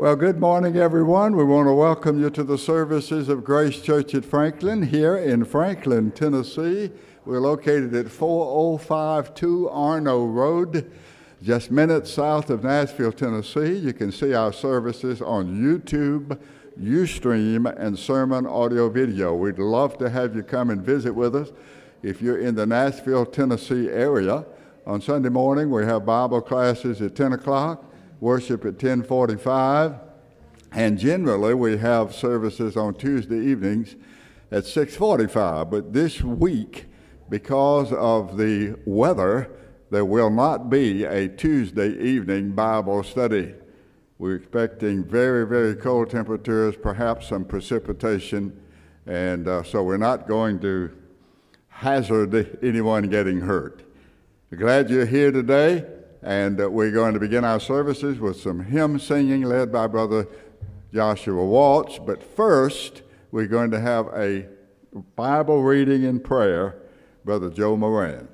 Well, good morning, everyone. We want to welcome you to the services of Grace Church at Franklin here in Franklin, Tennessee. We're located at 4052 Arno Road, just minutes south of Nashville, Tennessee. You can see our services on YouTube, Ustream, and Sermon Audio Video. We'd love to have you come and visit with us if you're in the Nashville, Tennessee area. On Sunday morning, we have Bible classes at 10 o'clock worship at 1045 and generally we have services on tuesday evenings at 645 but this week because of the weather there will not be a tuesday evening bible study. We're expecting very very cold temperatures perhaps some precipitation and uh, so we're not going to hazard anyone getting hurt. Glad you're here today and uh, we're going to begin our services with some hymn singing led by Brother Joshua Waltz. But first, we're going to have a Bible reading and prayer, Brother Joe Moran.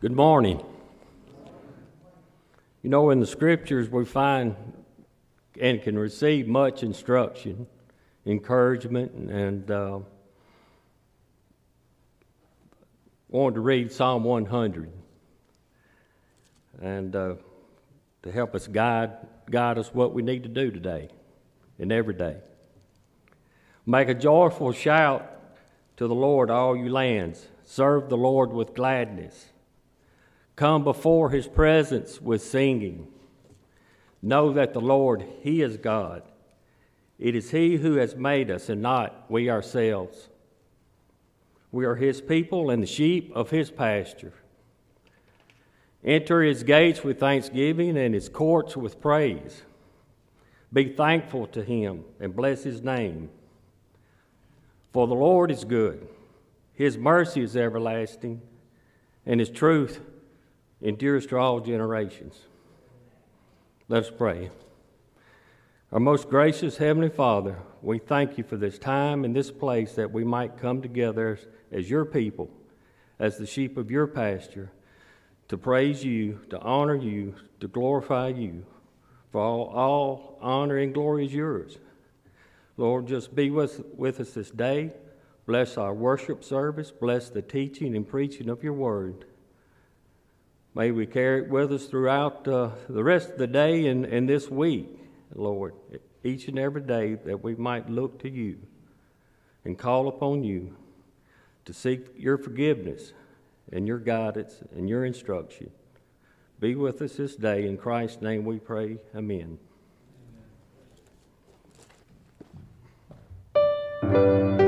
Good morning. You know, in the scriptures, we find and can receive much instruction, encouragement, and uh, wanted to read Psalm 100 and uh, to help us guide guide us what we need to do today and every day. Make a joyful shout to the Lord, all you lands. Serve the Lord with gladness. Come before his presence with singing. Know that the Lord, He is God. It is He who has made us and not we ourselves. We are His people and the sheep of His pasture. Enter His gates with thanksgiving and His courts with praise. Be thankful to Him and bless His name. For the Lord is good, His mercy is everlasting, and His truth endures to all generations. Let us pray. Our most gracious Heavenly Father, we thank you for this time and this place that we might come together as, as, your people, as the sheep of your pasture, to praise you, to honor you, to glorify you. For all, all honor and glory is yours. Lord, just be with, with us this day. Bless our worship service. Bless the teaching and preaching of your word. May we carry it with us throughout uh, the rest of the day and, and this week, Lord, each and every day that we might look to you and call upon you to seek your forgiveness and your guidance and your instruction. Be with us this day. In Christ's name we pray. Amen. Amen.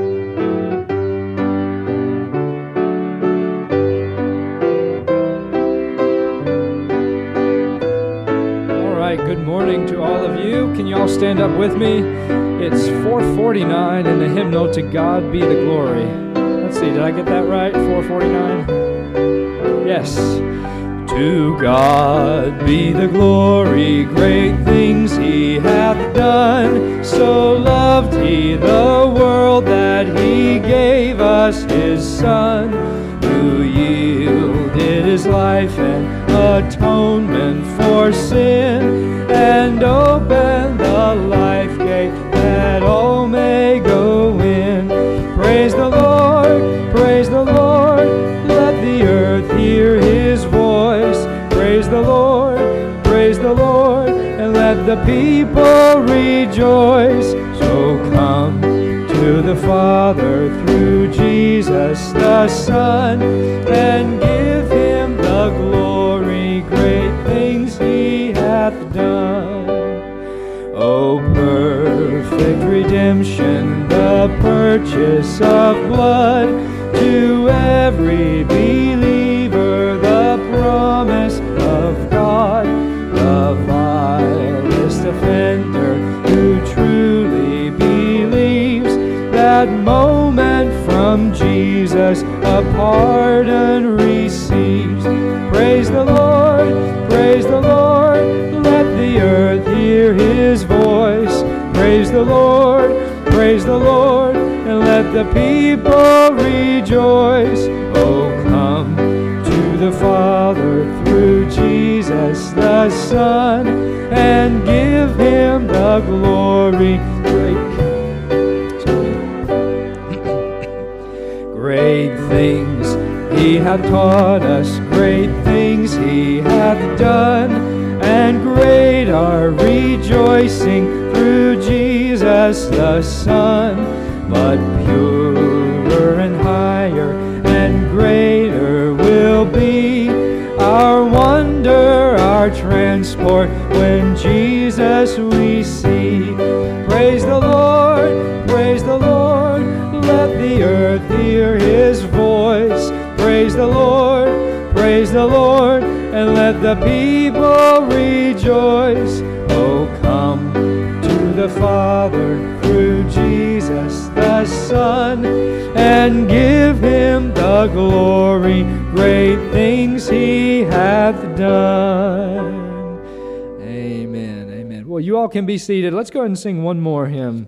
Morning to all of you. Can you all stand up with me? It's 449 in the hymnal To God Be the Glory. Let's see, did I get that right? 449? Yes. To God be the glory, great things he hath done. So loved he the world that he gave us his Son, who yielded his life and atonement for sin and open the life gate that all may go in. Praise the Lord, praise the Lord, let the earth hear his voice. Praise the Lord, praise the Lord, and let the people rejoice. So come to the Father through Jesus the Son and give redemption, the purchase of blood. To every believer, the promise of God, the vilest offender who truly believes that moment from Jesus a pardon receives. Praise the Lord, the people rejoice. Oh, come to the Father through Jesus the Son, and give him the glory. Great things he hath taught us, great things he hath done, and great our rejoicing through Jesus the Son. But our transport when Jesus we see. Praise the Lord, praise the Lord, let the earth hear his voice. Praise the Lord, praise the Lord, and let the people rejoice. Oh, come to the Father through Jesus the Son, and give him the glory. Great things he hath done. Amen, amen. Well, you all can be seated. Let's go ahead and sing one more hymn.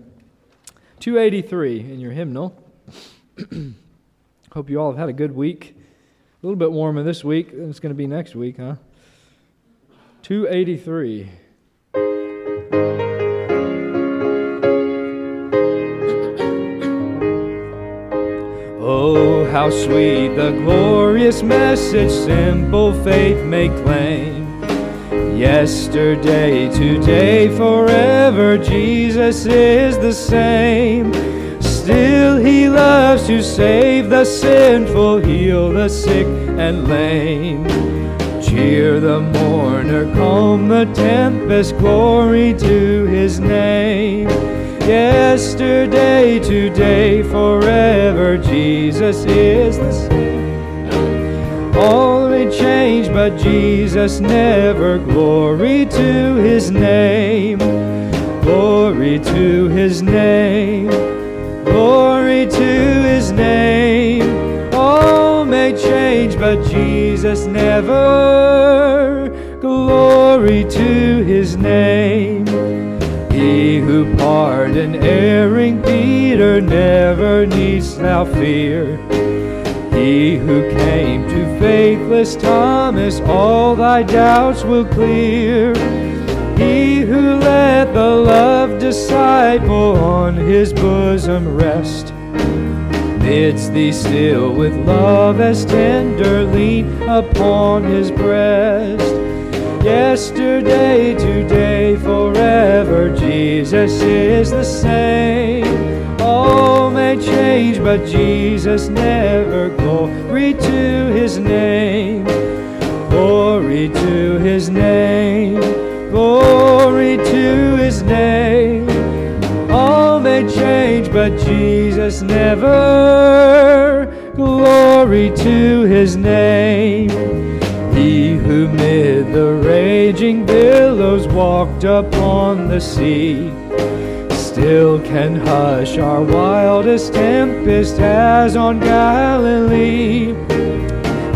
283 in your hymnal. Hope you all have had a good week. A little bit warmer this week than it's going to be next week, huh? 283. Oh, how sweet the glorious message simple faith may claim. Yesterday, today, forever, Jesus is the same. Still, He loves to save the sinful, heal the sick and lame. Cheer the mourner, calm the tempest, glory to His name. Yesterday, today, forever, Jesus is the same. All may change, but Jesus never. Glory to his name. Glory to his name. Glory to his name. All may change, but Jesus never. Glory to his name. He who pardoned erring Peter never needs thou fear. He who came to faithless Thomas all thy doubts will clear. He who let the loved disciple on his bosom rest bids thee still with love as tender lean upon his breast. Yesterday, today, forever, Jesus is the same. All may change, but Jesus never. Glory to his name. Glory to his name. Glory to his name. All may change, but Jesus never. Glory to his name. Who mid the raging billows walked upon the sea still can hush our wildest tempest as on Galilee.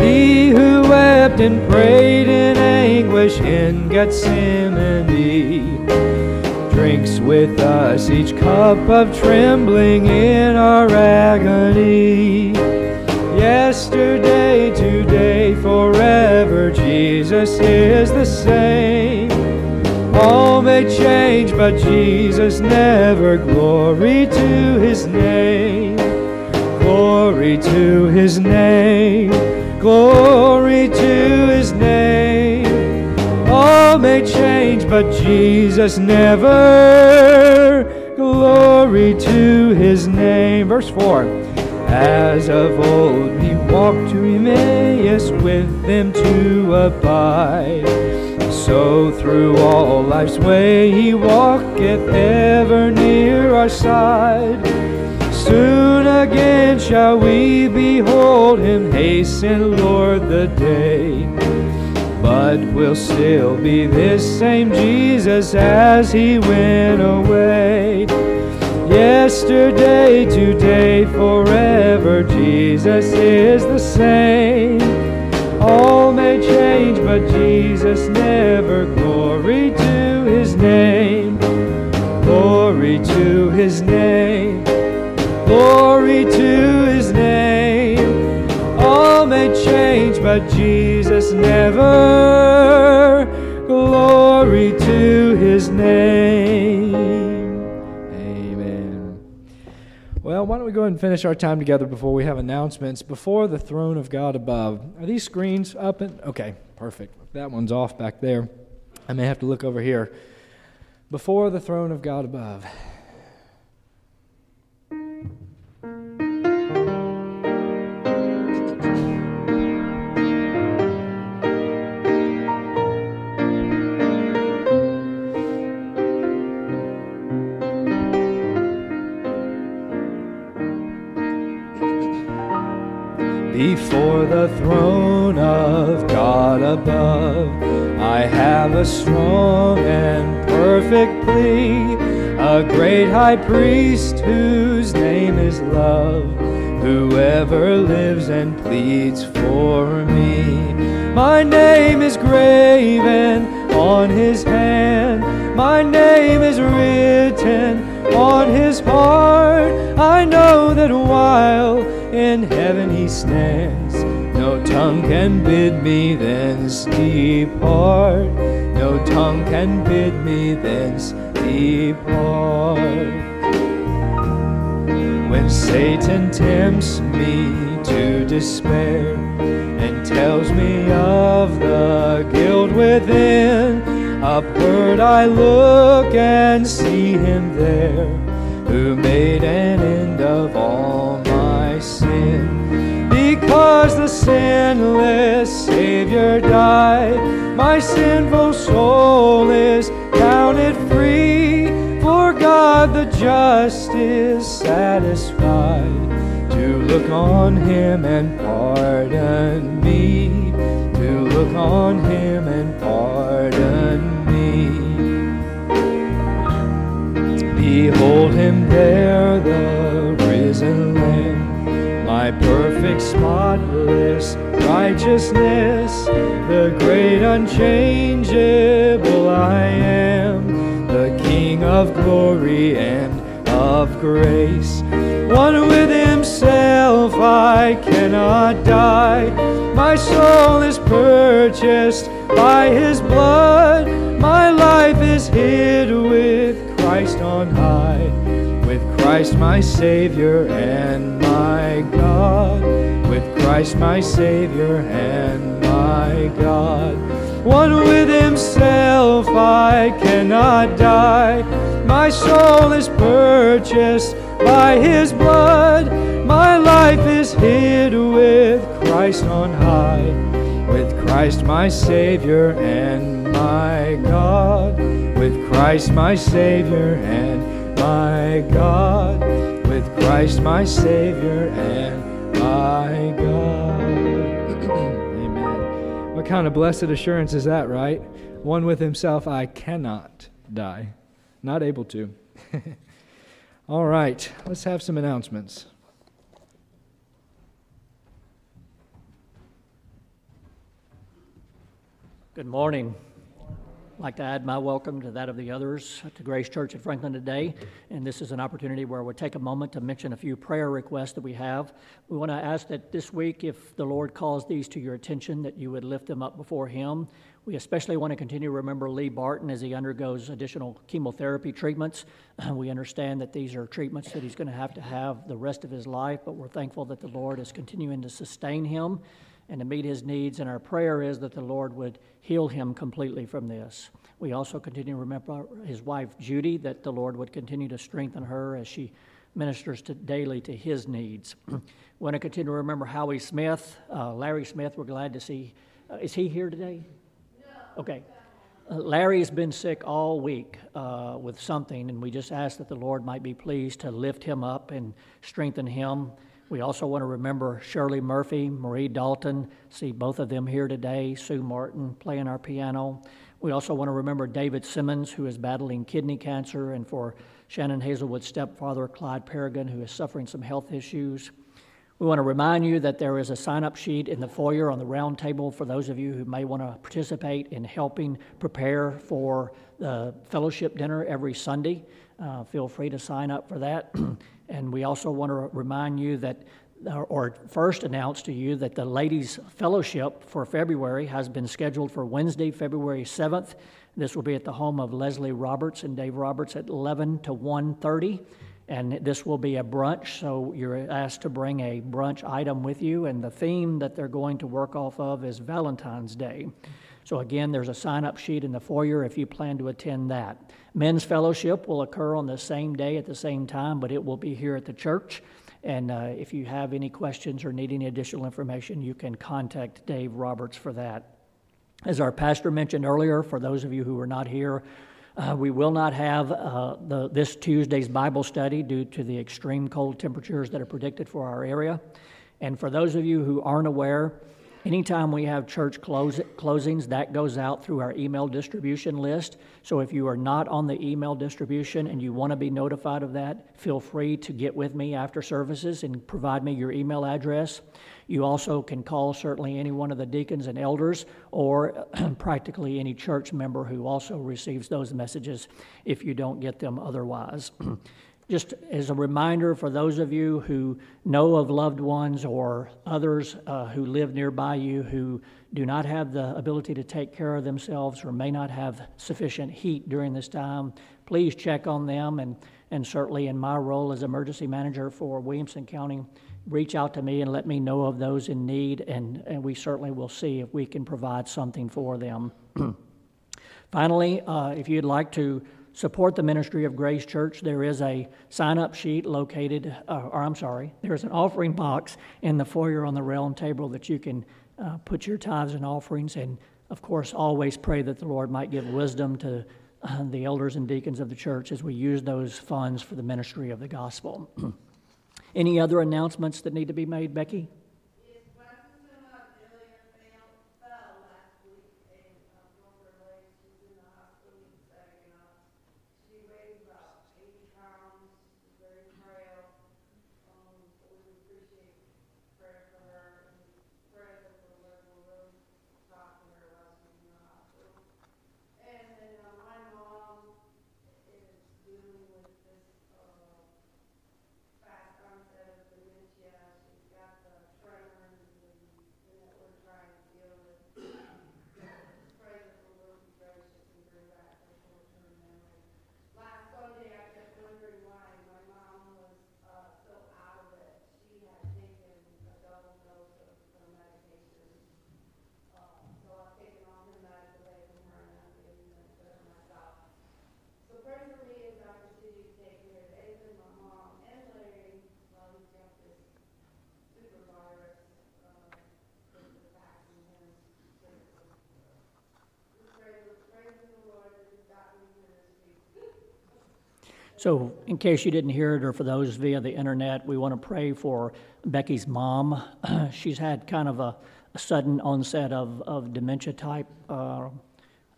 He who wept and prayed in anguish in Gethsemane drinks with us each cup of trembling in our agony. Yesterday, today, forever, Jesus is the same. All may change, but Jesus never. Glory to his name. Glory to his name. Glory to his name. All may change, but Jesus never. Glory to his name. Verse 4. As of old walked to Emmaus with them to abide. So through all life's way he walketh ever near our side. Soon again shall we behold him, hasten, Lord, the day. But will still be this same Jesus as he went away. Yesterday, today, forever, Jesus is the same. All may change, but Jesus never. Glory to his name. Glory to his name. Glory to his name. All may change, but Jesus never. We go ahead and finish our time together before we have announcements? Before the throne of God above. Are these screens up? And, okay, perfect. That one's off back there. I may have to look over here. Before the throne of God above. Before the throne of God above, I have a strong and perfect plea, a great high priest whose name is love, whoever lives and pleads for me. My name is graven on his hand, my name is written on his heart. I know that while in heaven he stands, no tongue can bid me thence depart. No tongue can bid me thence depart. When Satan tempts me to despair and tells me of the guilt within, upward I look and see him there who made an end of all sinless Savior died, my sinful soul is counted free. For God the just is satisfied to look on him and pardon me. To look on him and pardon me. Behold him there, the risen Lamb, my perfect, spotless righteousness, the great unchangeable I am, the King of glory and of grace. One with himself I cannot die. My soul is purchased by his blood. My life is hid with Christ on high, with Christ my Savior and my God, Christ my Savior and my God. One with himself I cannot die. My soul is purchased by his blood. My life is hid with Christ on high, with Christ my Savior and my God, with Christ my Savior and my God, with Christ my Savior and my God. Amen. What kind of blessed assurance is that, right? One with himself, I cannot die. Not able to. All right, let's have some announcements. Good morning. Like to add my welcome to that of the others to Grace Church at Franklin today. And this is an opportunity where we'll take a moment to mention a few prayer requests that we have. We want to ask that this week, if the Lord calls these to your attention, that you would lift them up before Him. We especially want to continue to remember Lee Barton as he undergoes additional chemotherapy treatments. We understand that these are treatments that he's going to have to have the rest of his life, but we're thankful that the Lord is continuing to sustain him and to meet his needs. And our prayer is that the Lord would heal him completely from this. We also continue to remember his wife, Judy, that the Lord would continue to strengthen her as she ministers to, daily to his needs. we want to continue to remember Howie Smith, uh, Larry Smith. We're glad to see. Uh, is he here today? No. Okay. Uh, Larry's been sick all week uh, with something, and we just ask that the Lord might be pleased to lift him up and strengthen him. We also want to remember Shirley Murphy, Marie Dalton, see both of them here today, Sue Martin playing our piano. We also want to remember David Simmons, who is battling kidney cancer, and for Shannon Hazelwood's stepfather, Clyde Paragon, who is suffering some health issues. We want to remind you that there is a sign up sheet in the foyer on the round table for those of you who may want to participate in helping prepare for the fellowship dinner every Sunday. Uh, feel free to sign up for that. and we also want to remind you that uh, or first announce to you that the ladies fellowship for february has been scheduled for wednesday february 7th this will be at the home of leslie roberts and dave roberts at 11 to 1.30 and this will be a brunch so you're asked to bring a brunch item with you. And the theme that they're going to work off of is valentine's day so again there's a sign up sheet in the foyer if you plan to attend that men's fellowship will occur on the same day at the same time but it will be here at the church and uh, if you have any questions or need any additional information, you can contact Dave Roberts for that. As our pastor mentioned earlier, for those of you who were not here, uh, we will not have uh, the, this Tuesday's Bible study due to the extreme cold temperatures that are predicted for our area. And for those of you who aren't aware, Anytime we have church close, closings, that goes out through our email distribution list. So if you are not on the email distribution and you want to be notified of that, feel free to get with me after services and provide me your email address. You also can call certainly any one of the deacons and elders or practically any church member who also receives those messages if you don't get them otherwise. just as a reminder for those of you who know of loved ones or others uh, who live nearby you who do not have the ability to take care of themselves or may not have sufficient heat during this time, please check on them. And, and certainly, in my role as emergency manager for Williamson County, reach out to me and let me know of those in need, and, and we certainly will see if we can provide something for them. Finally, uh, if you'd like to support the ministry of Grace Church, there is a sign up sheet located, uh, or I'm sorry, there's an offering box in the foyer on the round table that you can uh, put your tithes and offerings. And of course, always pray that the Lord might give wisdom to uh, the elders and deacons of the church as we use those funds for the ministry of the gospel. Any other announcements that need to be made, Becky? So, in case you didn't hear it, or for those via the internet, we want to pray for Becky's mom. she's had kind of a, a, sudden onset of, of dementia type, uh,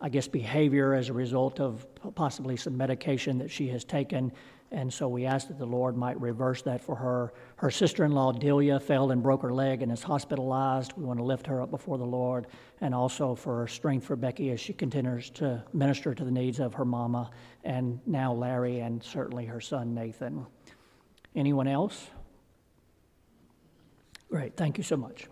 I guess, behavior as a result of possibly some medication that she has taken. And so we ask that the Lord might reverse that for her. Her sister in law, Delia, fell and broke her leg and is hospitalized. We want to lift her up before the Lord and also for strength for Becky as she continues to minister to the needs of her mama and now Larry and certainly her son, Nathan. Anyone else? Great. Thank you so much.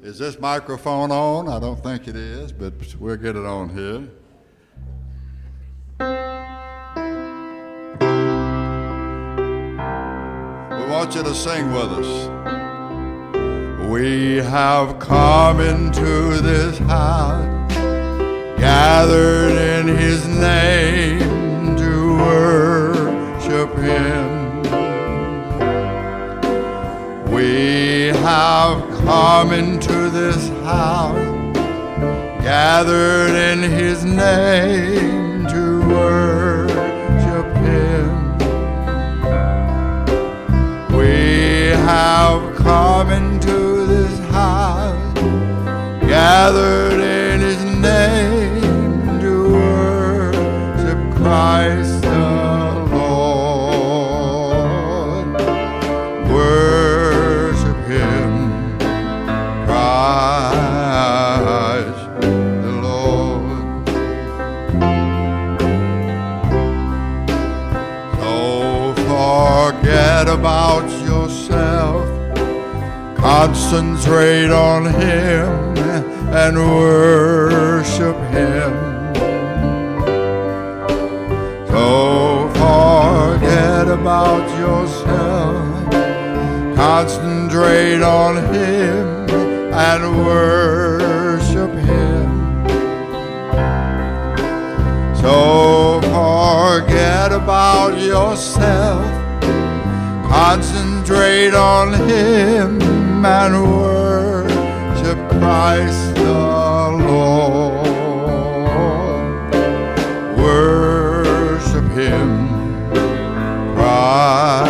Is this microphone on? I don't think it is, but we'll get it on here. We want you to sing with us. We have come into this house, gathered in his name to worship him. We have come into this house, gathered in his name to worship him. We have come into this house, gathered concentrate on Him and worship Him. So forget about yourself, concentrate on Him and worship Him. So forget about yourself, concentrate on Him and worship Christ the Lord. Worship Him, Christ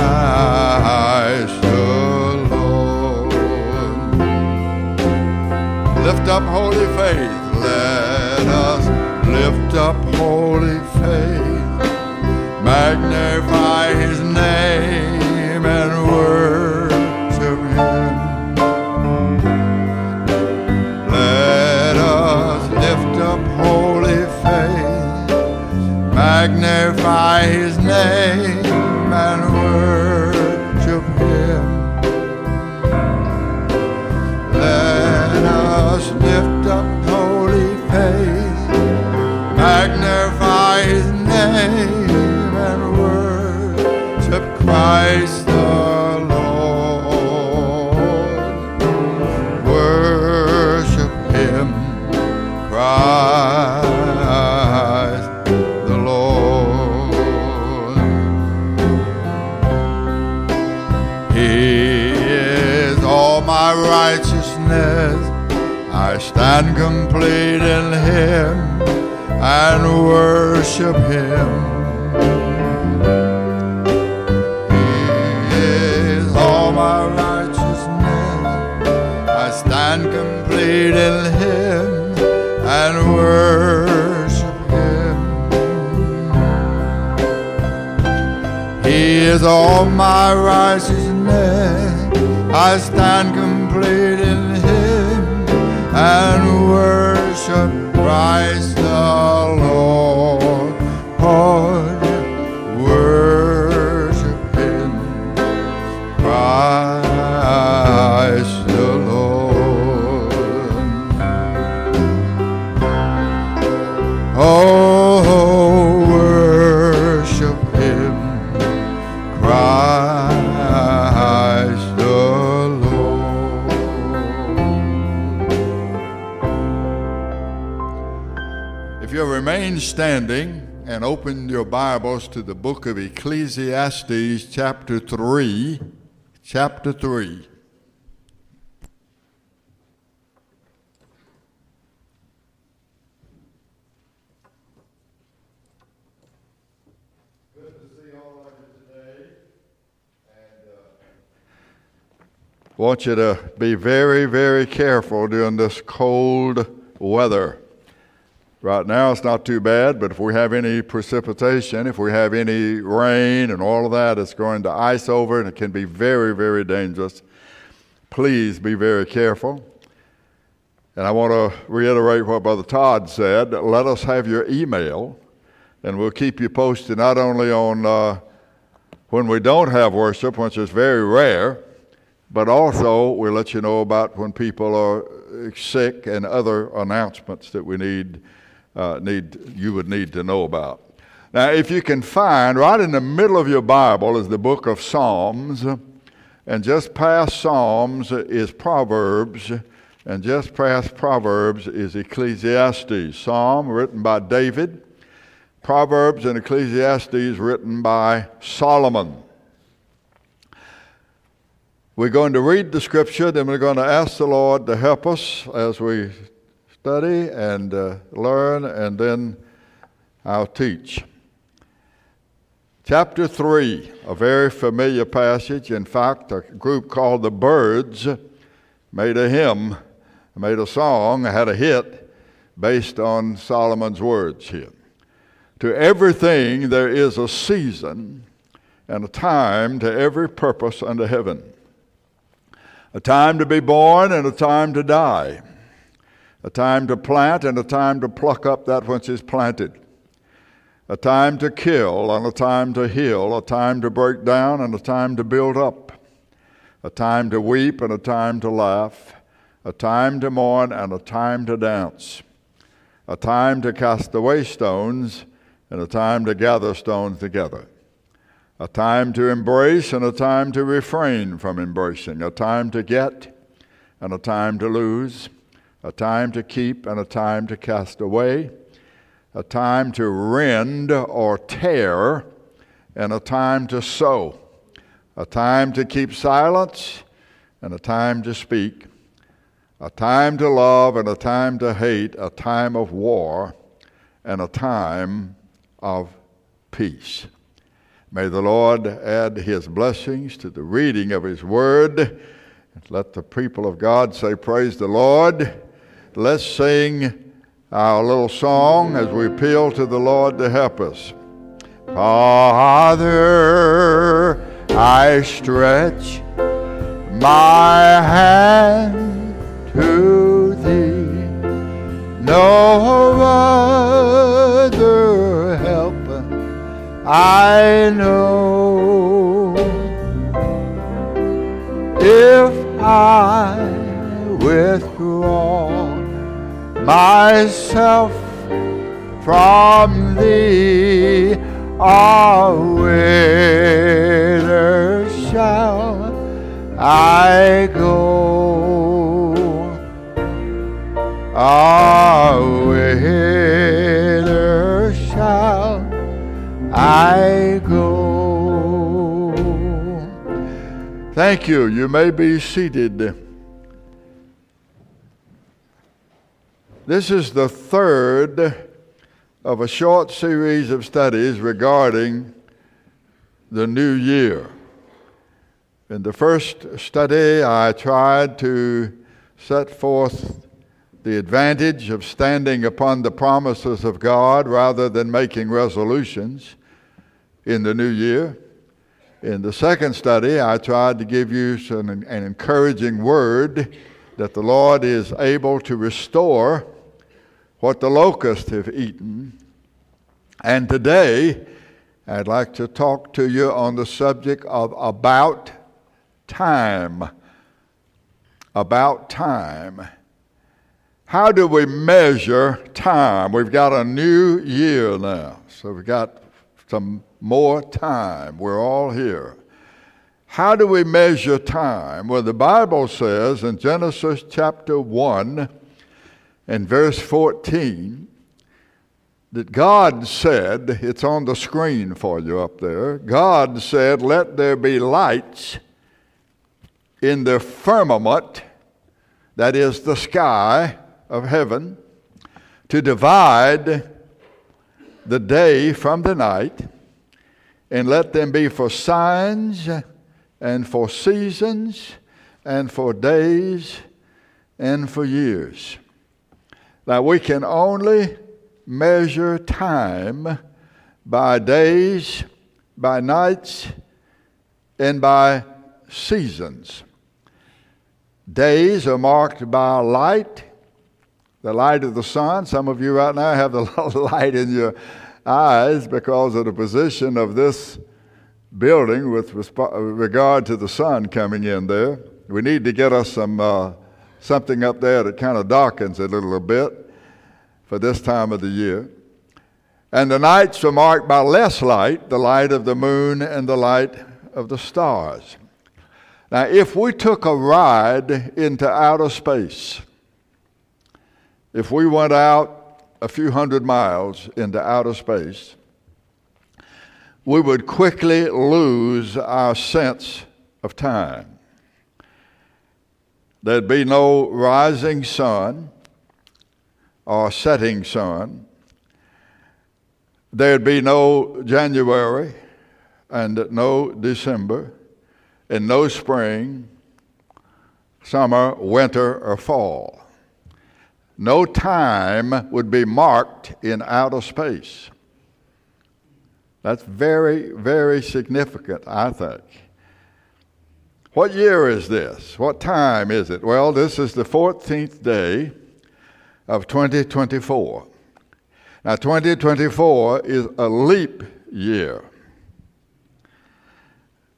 the Lord. Lift up holy faith. Let us lift up holy faith, magnify worship Him. He is all my righteousness. I stand complete in Him and worship Him. He is all my righteousness. I stand complete in Him and worship Christ your Bibles to the book of Ecclesiastes, chapter 3, chapter 3. Good to see all of you today. And uh, want you to be very, very careful during this cold weather. Right now it's not too bad, but if we have any precipitation, if we have any rain and all of that, it's going to ice over and it can be very, very dangerous. Please be very careful. And I want to reiterate what Brother Todd said. Let us have your email, and we'll keep you posted not only on uh, when we don't have worship, which is very rare, but also we'll let you know about when people are sick and other announcements that we need, uh, need you would need to know about. Now, if you can find right in the middle of your Bible is the book of Psalms, And just past Psalms is Proverbs, and just past Proverbs is Ecclesiastes. Psalm written by David, Proverbs and Ecclesiastes written by Solomon. We're going to read the scripture, then we're going to ask the Lord to help us as we study and uh, learn, and then I'll teach. Chapter 3, a very familiar passage. In fact, a group called the Byrds made a hymn, made a song, had a hit based on Solomon's words here. To everything there is a season and a time to every purpose under heaven a time to be born and a time to die, a time to plant and a time to pluck up that which is planted, a time to kill and a time to heal, a time to break down and a time to build up, a time to weep and a time to laugh, a time to mourn and a time to dance, a time to cast away stones and a time to gather stones together a time to embrace and a time to refrain from embracing, a time to get and a time to lose, a time to keep and a time to cast away, a time to rend or tear, and a time to sow, a time to keep silence and a time to speak, a time to love and a time to hate, a time of war and a time of peace. May the Lord add his blessings to the reading of his word. Let the people of God say, Praise the Lord. Let's sing our little song as we appeal to the Lord to help us. Father, I stretch my hand to thee. No other help I know myself from thee, ah, whither shall I go? Ah, whither shall I go. Thank you. You may be seated. This is the third of a short series of studies regarding the new year. In the first study, I tried to set forth the advantage of standing upon the promises of God rather than making resolutions in the new year. In the second study, I tried to give you some, an encouraging word that the Lord is able to restore what the locusts have eaten. And today, I'd like to talk to you on the subject of about time. About time. How do we measure time? We've got a new year now, so we've got some more time. We're all here. How do we measure time? Well, the Bible says in Genesis chapter 1 and verse 14 that God said, it's on the screen for you up there. God said, Let there be lights in the firmament, that is the sky of heaven, to divide the day from the night, and let them be for signs and for seasons and for days and for years. Now we can only measure time by days, by nights, and by seasons. Days are marked by light, the light of the sun. Some of you right now have the light in your eyes because of the position of this building with regard to the sun coming in there. We need to get us some uh, something up there that kind of darkens a little bit for this time of the year. And the nights are marked by less light, the light of the moon and the light of the stars. Now, if we took a ride into outer space, if we went out a few hundred miles into outer space, we would quickly lose our sense of time. There'd be no rising sun or setting sun. There'd be no January and no December and no spring, summer, winter, or fall. No time would be marked in outer space. That's very, very significant, I think. What year is this? What time is it? Well, this is the 14th day of 2024. Now, 2024 is a leap year.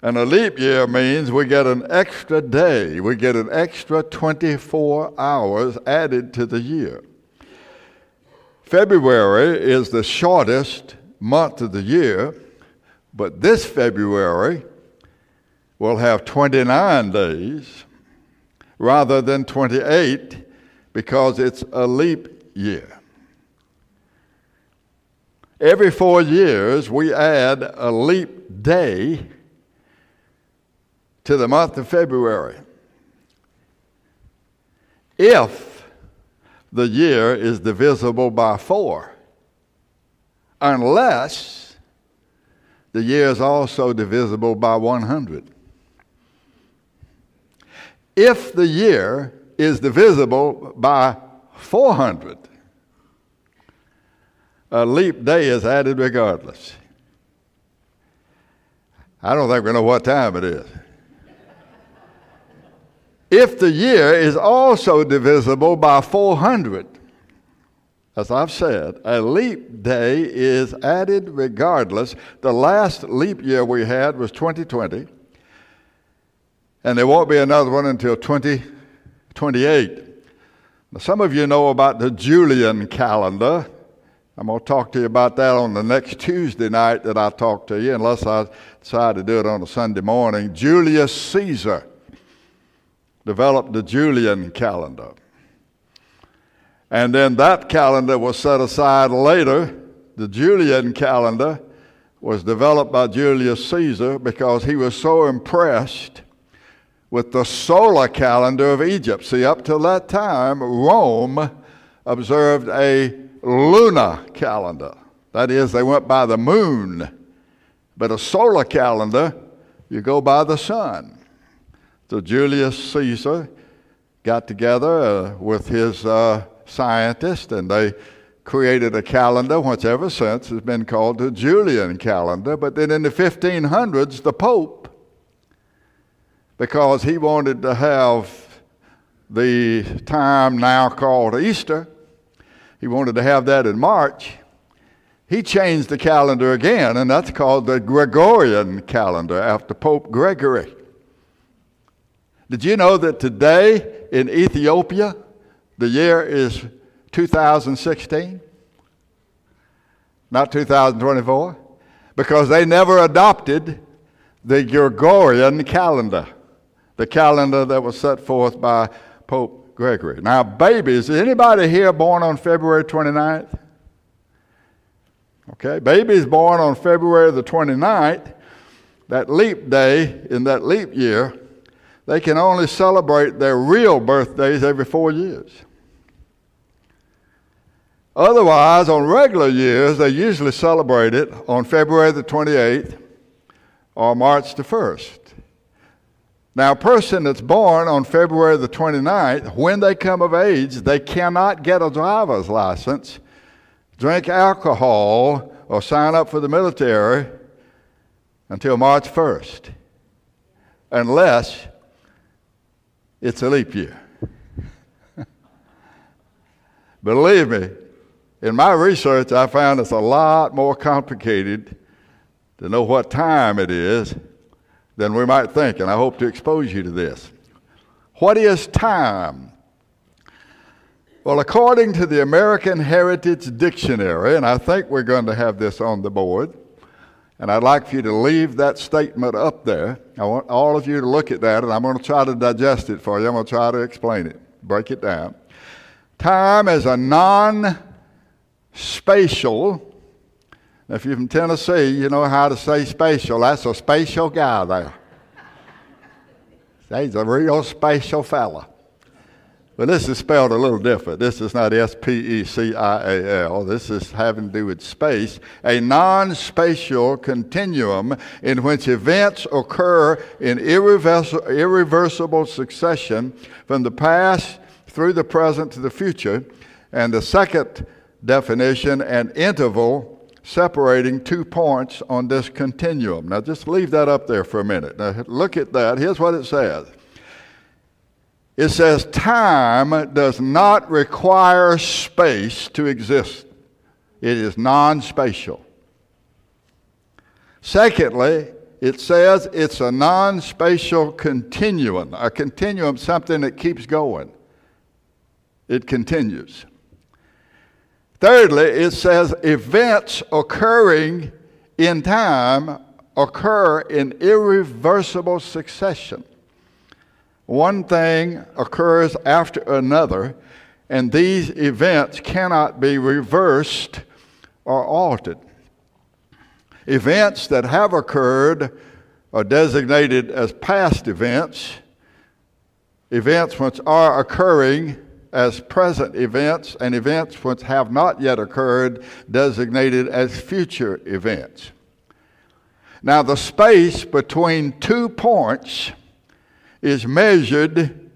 And a leap year means we get an extra day, we get an extra 24 hours added to the year. February is the shortest month of the year, but this February will have 29 days rather than 28 because it's a leap year. Every four years, we add a leap day to the month of February. If the year is divisible by four, unless the year is also divisible by 100. If the year is divisible by 400, a leap day is added regardless. I don't think we know what time it is. If the year is also divisible by 400, as I've said, a leap day is added regardless. The last leap year we had was 2020, and there won't be another one until 2028. Now, some of you know about the Julian calendar. I'm going to talk to you about that on the next Tuesday night that I talk to you, unless I decide to do it on a Sunday morning. Julius Caesar developed the Julian calendar. And then that calendar was set aside later. The Julian calendar was developed by Julius Caesar because he was so impressed with the solar calendar of Egypt. See, up till that time, Rome observed a lunar calendar. That is, they went by the moon. But a solar calendar, you go by the sun. So Julius Caesar got together uh, with his uh, scientists and they created a calendar, which ever since has been called the Julian calendar. But then in the 1500s, the Pope, because he wanted to have the time now called Easter, he wanted to have that in March. He changed the calendar again, and that's called the Gregorian calendar after Pope Gregory. Did you know that today in Ethiopia, the year is 2016? Not 2024? Because they never adopted the Gregorian calendar, the calendar that was set forth by Pope Gregory. Now, babies, is anybody here born on February 29th? Okay, babies born on February the 29th, that leap day in that leap year, they can only celebrate their real birthdays every four years. Otherwise, on regular years, they usually celebrate it on February the 28th or March the 1st. Now, a person that's born on February the 29th, when they come of age, they cannot get a driver's license, drink alcohol, or sign up for the military until March 1st, unless it's a leap year. Believe me, in my research, I found it's a lot more complicated to know what time it is than we might think, and I hope to expose you to this. What is time? Well, according to the American Heritage Dictionary, and I think we're going to have this on the board, And I'd like for you to leave that statement up there. I want all of you to look at that, and I'm going to try to digest it for you. I'm going to try to explain it, break it down. Time is a non spatial. If you're from Tennessee, you know how to say spatial. That's a spatial guy there. He's a real spatial fella. But this is spelled a little different. This is not S P E C I A L. This is having to do with space. A non spatial continuum in which events occur in irreversible succession from the past through the present to the future. And the second definition, an interval separating two points on this continuum. Now just leave that up there for a minute. Now look at that. Here's what it says. It says time does not require space to exist, it is non spatial. Secondly, it says it's a non spatial continuum, a continuum, something that keeps going. It continues. Thirdly, it says events occurring in time occur in irreversible succession. One thing occurs after another, and these events cannot be reversed or altered. Events that have occurred are designated as past events. Events which are occurring as present events, and events which have not yet occurred designated as future events. Now, the space between two points is measured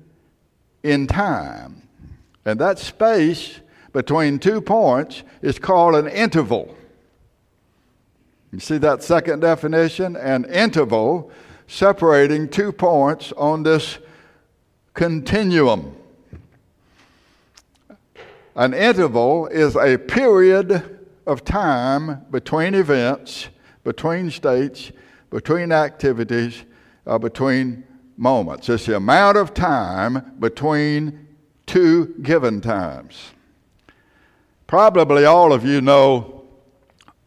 in time. And that space between two points is called an interval. You see that second definition? An interval separating two points on this continuum. An interval is a period of time between events, between states, between activities, uh, between moments. It's the amount of time between two given times. Probably all of you know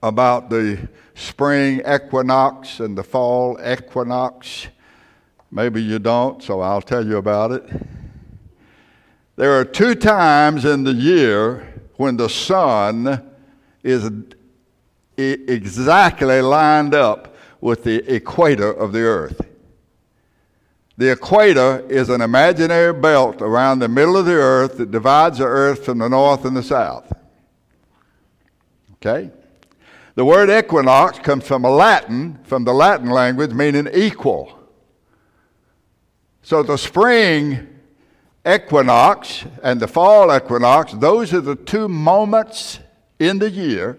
about the spring equinox and the fall equinox. Maybe you don't, so I'll tell you about it. There are two times in the year when the sun is exactly lined up with the equator of the earth. The equator is an imaginary belt around the middle of the earth that divides the earth from the north and the south. Okay? The word equinox comes from a Latin, from the Latin language, meaning equal. So the spring equinox and the fall equinox, those are the two moments in the year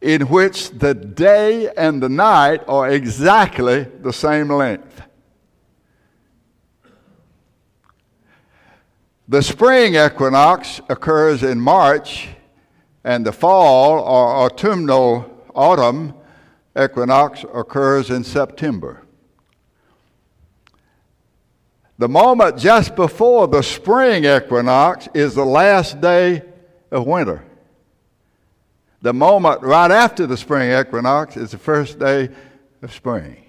in which the day and the night are exactly the same length. The spring equinox occurs in March, and the fall or autumnal autumn equinox occurs in September. The moment just before the spring equinox is the last day of winter. The moment right after the spring equinox is the first day of spring.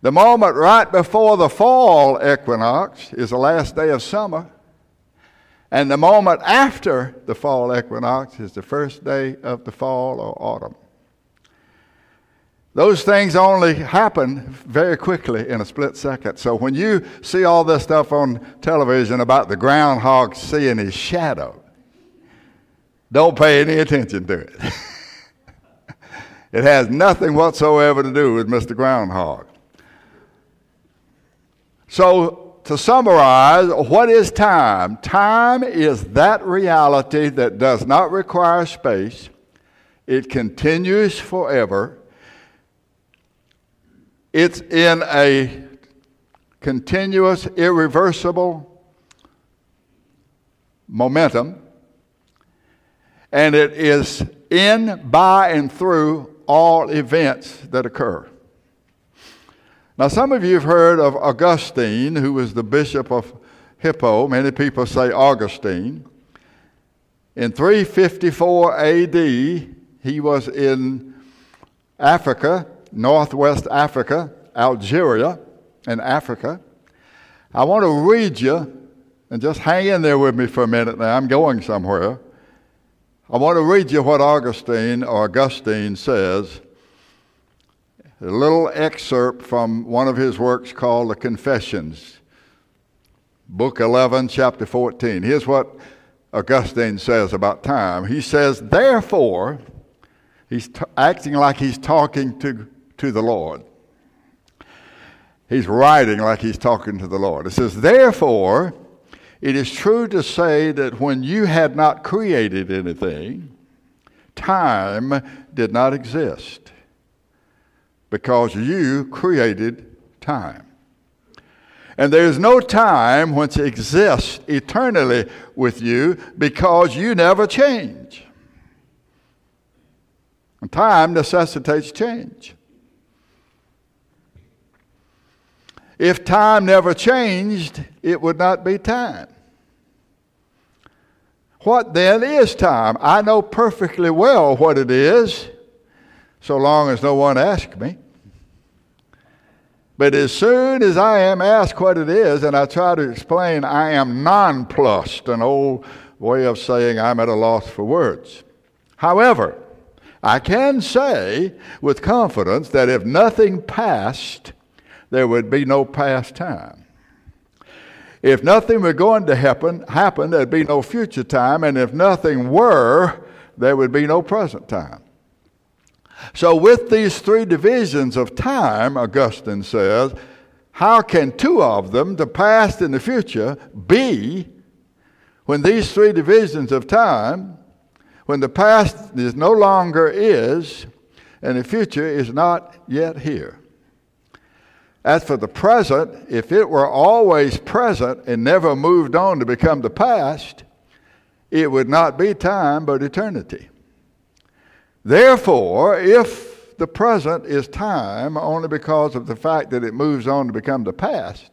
The moment right before the fall equinox is the last day of summer. And the moment after the fall equinox is the first day of the fall or autumn. Those things only happen very quickly in a split second. So when you see all this stuff on television about the groundhog seeing his shadow, don't pay any attention to it. it has nothing whatsoever to do with Mr. Groundhog. So, to summarize, what is time? Time is that reality that does not require space, it continues forever. It's in a continuous, irreversible momentum, and it is in, by, and through all events that occur. Now, some of you have heard of Augustine, who was the bishop of Hippo. Many people say Augustine. In 354 AD, he was in Africa, Northwest Africa, Algeria, and Africa. I want to read you, and just hang in there with me for a minute now. I'm going somewhere. I want to read you what Augustine or Augustine says. A little excerpt from one of his works called The Confessions, Book 11, chapter 14. Here's what Augustine says about time. He says, Therefore, he's t- acting like he's talking to, to the Lord. He's writing like he's talking to the Lord. It says, Therefore, it is true to say that when you had not created anything, time did not exist because you created time. And there is no time which exists eternally with you because you never change. And time necessitates change. If time never changed, it would not be time. What then is time? I know perfectly well what it is, so long as no one asks me. But as soon as I am asked what it is, and I try to explain, I am nonplussed, an old way of saying I'm at a loss for words. However, I can say with confidence that if nothing passed, there would be no past time. If nothing were going to happen, happen, there'd be no future time, and if nothing were, there would be no present time. So, with these three divisions of time, Augustine says, how can two of them, the past and the future, be when these three divisions of time, when the past is no longer is, and the future is not yet here? As for the present, if it were always present and never moved on to become the past, it would not be time but eternity. Therefore, if the present is time only because of the fact that it moves on to become the past,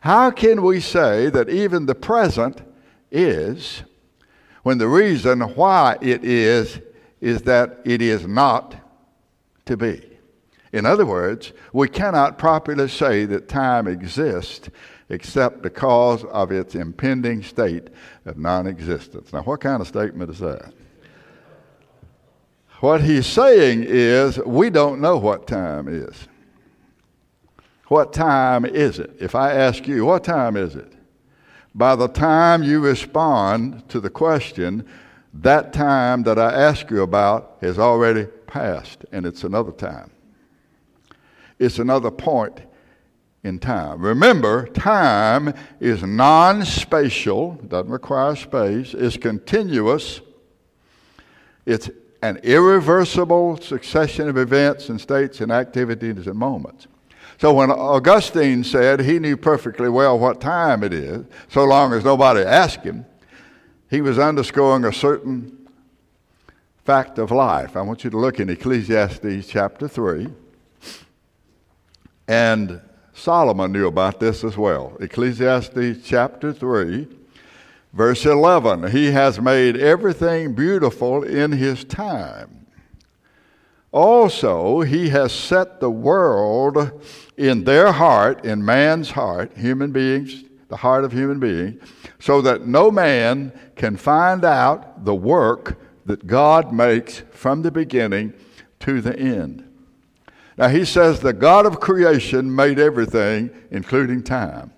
how can we say that even the present is when the reason why it is is that it is not to be? In other words, we cannot properly say that time exists except because of its impending state of non existence. Now, what kind of statement is that? What he's saying is, we don't know what time is. What time is it? If I ask you, what time is it? By the time you respond to the question, that time that I ask you about has already passed, and it's another time it's another point in time. Remember, time is non spatial, doesn't require space, it's continuous, it's an irreversible succession of events and states and activities and moments. So when Augustine said he knew perfectly well what time it is, so long as nobody asked him, he was underscoring a certain fact of life. I want you to look in Ecclesiastes chapter 3. And Solomon knew about this as well. Ecclesiastes chapter 3, verse 11. He has made everything beautiful in his time. Also, he has set the world in their heart, in man's heart, human beings, the heart of human beings, so that no man can find out the work that God makes from the beginning to the end. Now, he says the God of creation made everything, including time.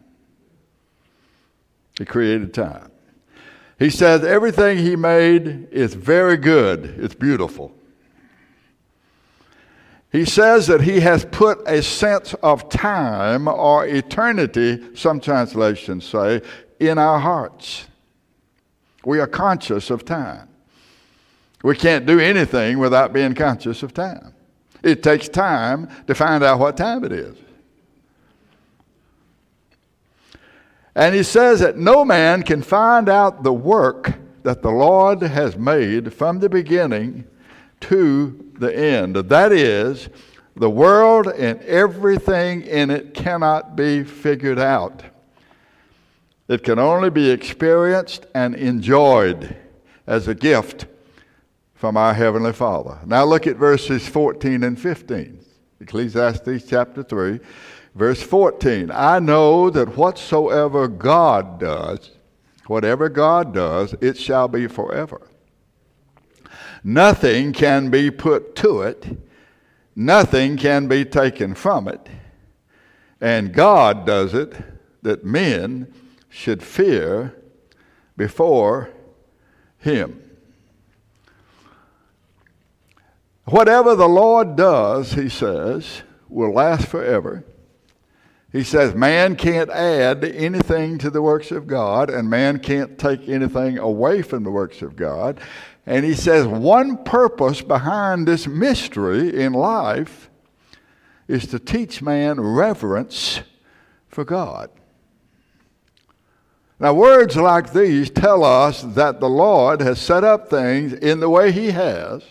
He created time. He says everything he made is very good, it's beautiful. He says that he has put a sense of time or eternity, some translations say, in our hearts. We are conscious of time. We can't do anything without being conscious of time. It takes time to find out what time it is. And he says that no man can find out the work that the Lord has made from the beginning to the end. That is, the world and everything in it cannot be figured out. It can only be experienced and enjoyed as a gift from our Heavenly Father. Now look at verses 14 and 15. Ecclesiastes chapter 3, verse 14. I know that whatsoever God does, whatever God does, it shall be forever. Nothing can be put to it, nothing can be taken from it. And God does it that men should fear before Him. Whatever the Lord does, he says, will last forever. He says man can't add anything to the works of God, and man can't take anything away from the works of God. And he says one purpose behind this mystery in life is to teach man reverence for God. Now, words like these tell us that the Lord has set up things in the way He has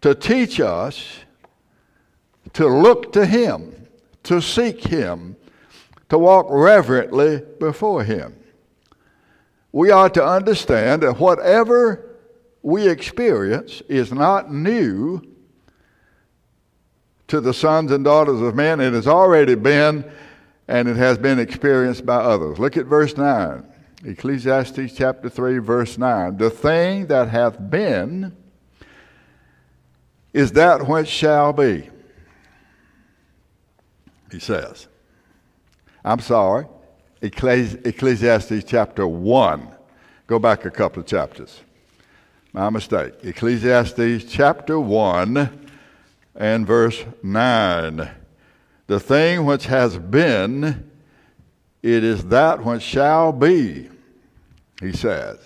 to teach us to look to Him, to seek Him, to walk reverently before Him. We are to understand that whatever we experience is not new to the sons and daughters of men. It has already been and it has been experienced by others. Look at verse 9. Ecclesiastes chapter 3, verse 9. The thing that hath been is that which shall be. He says. I'm sorry. Ecclesiastes chapter 1. Go back a couple of chapters. My mistake. Ecclesiastes chapter 1 and verse 9. The thing which has been, it is that which shall be, he says.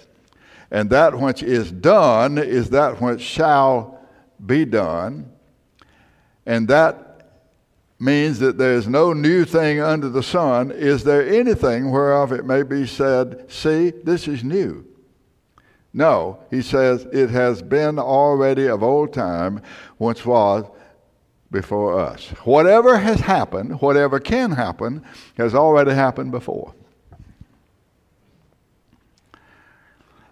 And that which is done is that which shall be done. And that means that there is no new thing under the sun. Is there anything whereof it may be said, See, this is new? No, he says, it has been already of old time, once was before us. Whatever has happened, whatever can happen, has already happened before.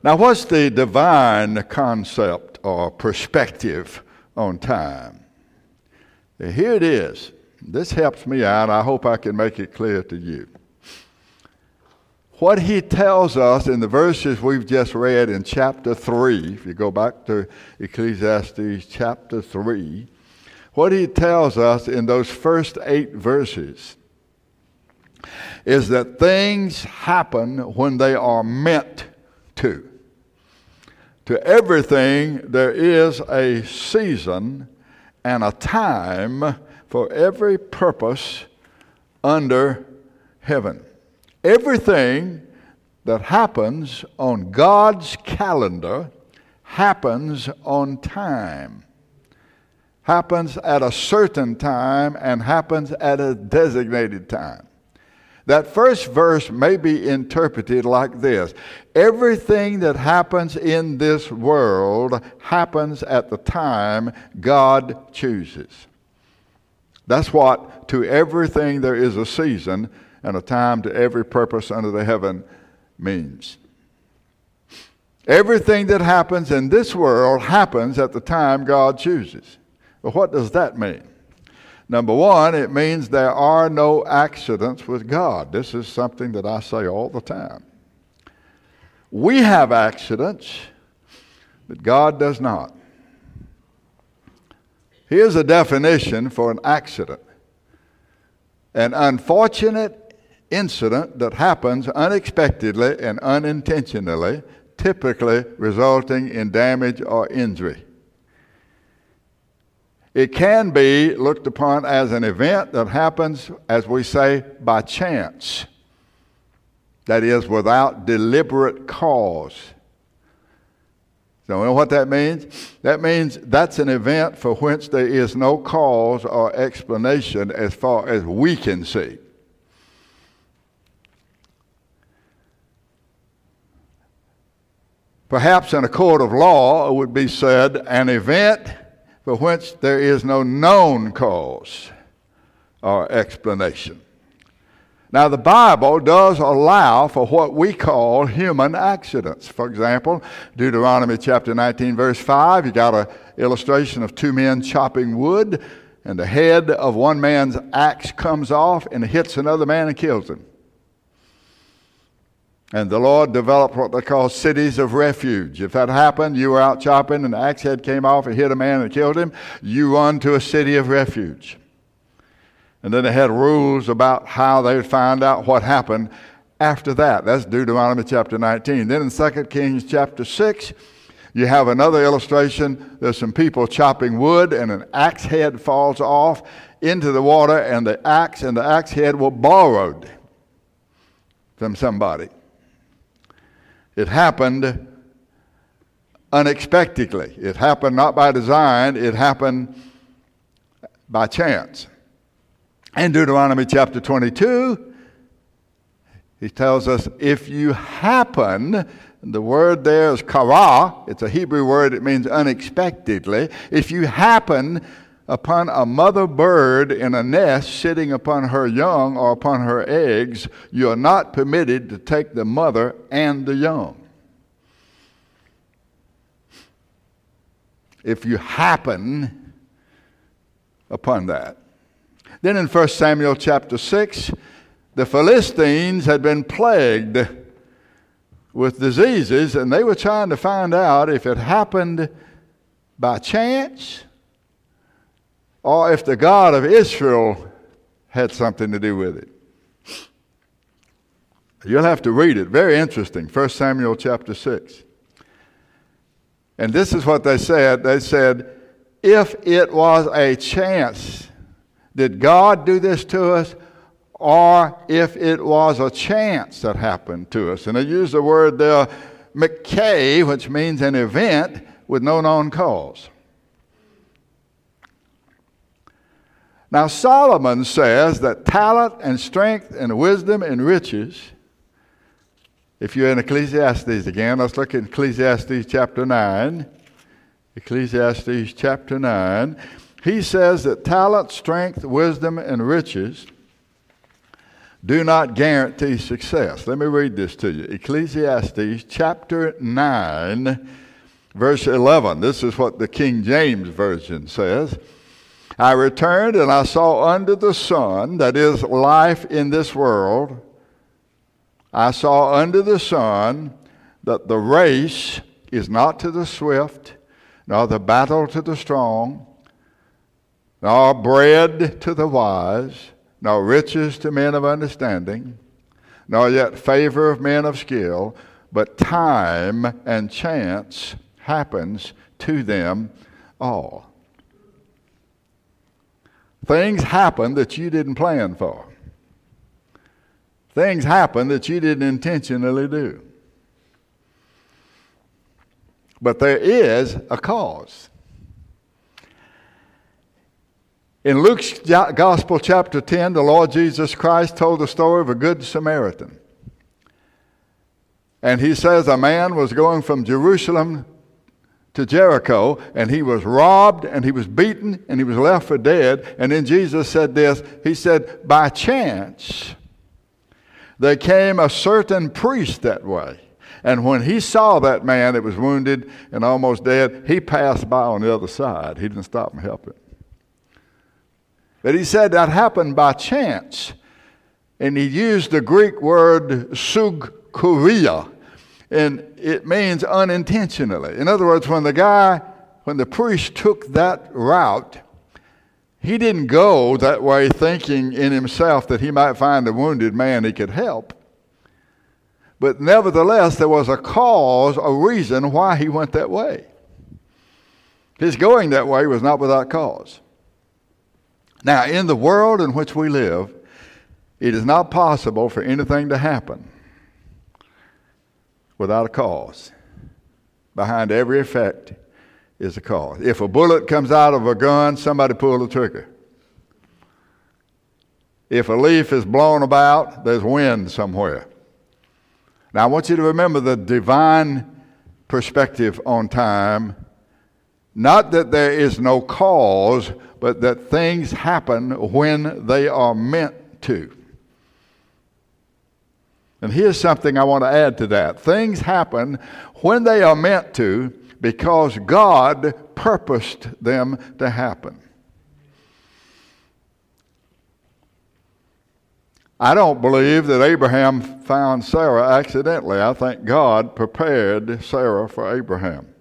Now, what's the divine concept or perspective on time? Here it is. This helps me out. I hope I can make it clear to you. What he tells us in the verses we've just read in chapter 3, if you go back to Ecclesiastes chapter 3, what he tells us in those first eight verses is that things happen when they are meant to. To everything, there is a season and a time for every purpose under heaven. Everything that happens on God's calendar happens on time happens at a certain time and happens at a designated time. That first verse may be interpreted like this Everything that happens in this world happens at the time God chooses. That's what to everything there is a season and a time to every purpose under the heaven means. Everything that happens in this world happens at the time God chooses. But what does that mean? Number one, it means there are no accidents with God. This is something that I say all the time. We have accidents, but God does not. Here's a definition for an accident an unfortunate incident that happens unexpectedly and unintentionally, typically resulting in damage or injury. It can be looked upon as an event that happens, as we say, by chance. That is, without deliberate cause. So, you know what that means? That means that's an event for which there is no cause or explanation as far as we can see. Perhaps in a court of law, it would be said an event for which there is no known cause or explanation. Now, the Bible does allow for what we call human accidents. For example, Deuteronomy chapter 19, verse 5, you got an illustration of two men chopping wood, and the head of one man's axe comes off and hits another man and kills him. And the Lord developed what they call cities of refuge. If that happened, you were out chopping and the axe head came off and hit a man and killed him, you run to a city of refuge. And then they had rules about how they would find out what happened after that. That's Deuteronomy chapter 19. Then in 2 Kings chapter 6, you have another illustration. There's some people chopping wood, and an axe head falls off into the water, and the axe and the axe head were borrowed from somebody. It happened unexpectedly. It happened not by design, it happened by chance. In Deuteronomy chapter 22, he tells us if you happen, the word there is kara, it's a Hebrew word, it means unexpectedly. If you happen upon a mother bird in a nest sitting upon her young or upon her eggs, you are not permitted to take the mother and the young. If you happen upon that. Then in 1 Samuel chapter 6, the Philistines had been plagued with diseases, and they were trying to find out if it happened by chance or if the God of Israel had something to do with it. You'll have to read it. Very interesting. 1 Samuel chapter 6. And this is what they said. They said, if it was a chance did God do this to us? Or if it was a chance that happened to us. And they use the word there, McKay, which means an event with no known cause. Now, Solomon says that talent and strength and wisdom and riches, if you're in Ecclesiastes again, let's look at Ecclesiastes chapter 9. Ecclesiastes chapter 9. He says that talent, strength, wisdom, and riches do not guarantee success. Let me read this to you Ecclesiastes chapter 9, verse 11. This is what the King James Version says. I returned and I saw under the sun, that is, life in this world, I saw under the sun that the race is not to the swift, nor the battle to the strong nor bread to the wise, nor riches to men of understanding, nor yet favor of men of skill, but time and chance happens to them all. Things happen that you didn't plan for. Things happen that you didn't intentionally do. But there is a cause. In Luke's Gospel, chapter 10, the Lord Jesus Christ told the story of a good Samaritan. And he says a man was going from Jerusalem to Jericho, and he was robbed, and he was beaten, and he was left for dead. And then Jesus said this He said, By chance, there came a certain priest that way. And when he saw that man that was wounded and almost dead, he passed by on the other side. He didn't stop and help him. But he said that happened by chance. And he used the Greek word sugkuria, and it means unintentionally. In other words, when the guy, when the priest took that route, he didn't go that way thinking in himself that he might find a wounded man he could help. But nevertheless, there was a cause, a reason why he went that way. His going that way was not without cause. Now, in the world in which we live, it is not possible for anything to happen without a cause. Behind every effect is a cause. If a bullet comes out of a gun, somebody pulled the trigger. If a leaf is blown about, there's wind somewhere. Now, I want you to remember the divine perspective on time. Not that there is no cause, but that things happen when they are meant to. And here's something I want to add to that things happen when they are meant to because God purposed them to happen. I don't believe that Abraham found Sarah accidentally. I think God prepared Sarah for Abraham.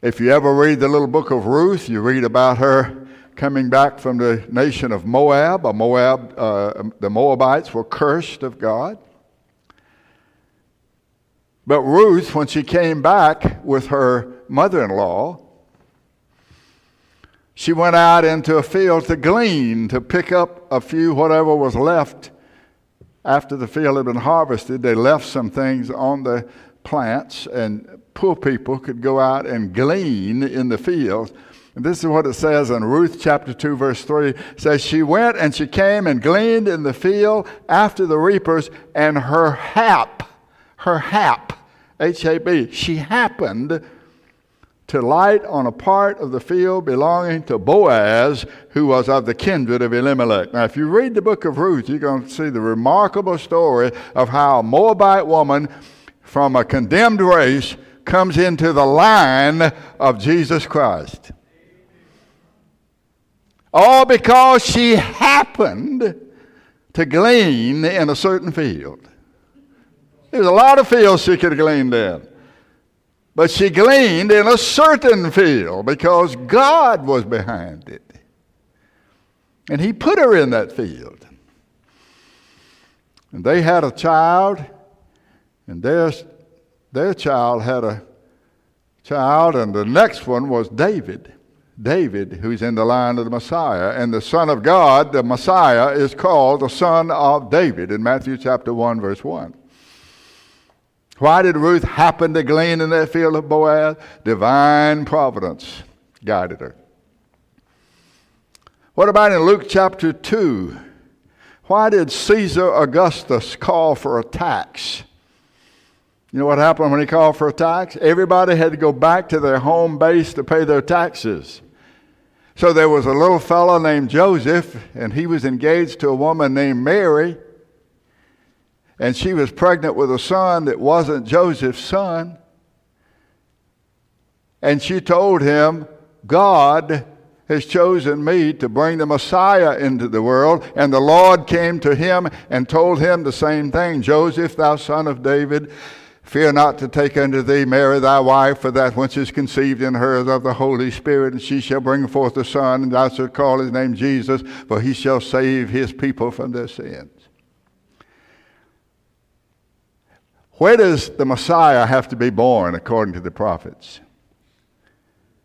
If you ever read the little book of Ruth, you read about her coming back from the nation of Moab. Moab uh, the Moabites were cursed of God. But Ruth, when she came back with her mother in law, she went out into a field to glean, to pick up a few, whatever was left after the field had been harvested. They left some things on the plants, and poor people could go out and glean in the fields. And this is what it says in Ruth chapter 2, verse 3. It says, She went and she came and gleaned in the field after the reapers, and her hap, her hap, H A B, she happened to light on a part of the field belonging to Boaz, who was of the kindred of Elimelech. Now, if you read the book of Ruth, you're going to see the remarkable story of how a Moabite woman from a condemned race comes into the line of Jesus Christ. All because she happened to glean in a certain field. There's a lot of fields she could have gleaned in. But she gleaned in a certain field because God was behind it. And He put her in that field. And they had a child, and their, their child had a child, and the next one was David. David, who's in the line of the Messiah. And the Son of God, the Messiah, is called the Son of David in Matthew chapter 1, verse 1. Why did Ruth happen to glean in that field of Boaz? Divine providence guided her. What about in Luke chapter 2? Why did Caesar Augustus call for a tax? You know what happened when he called for a tax? Everybody had to go back to their home base to pay their taxes. So there was a little fellow named Joseph, and he was engaged to a woman named Mary and she was pregnant with a son that wasn't Joseph's son. And she told him, God has chosen me to bring the Messiah into the world. And the Lord came to him and told him the same thing Joseph, thou son of David, fear not to take unto thee Mary thy wife, for that which is conceived in her is of the Holy Spirit, and she shall bring forth a son, and thou shalt call his name Jesus, for he shall save his people from their sins. Where does the Messiah have to be born according to the prophets?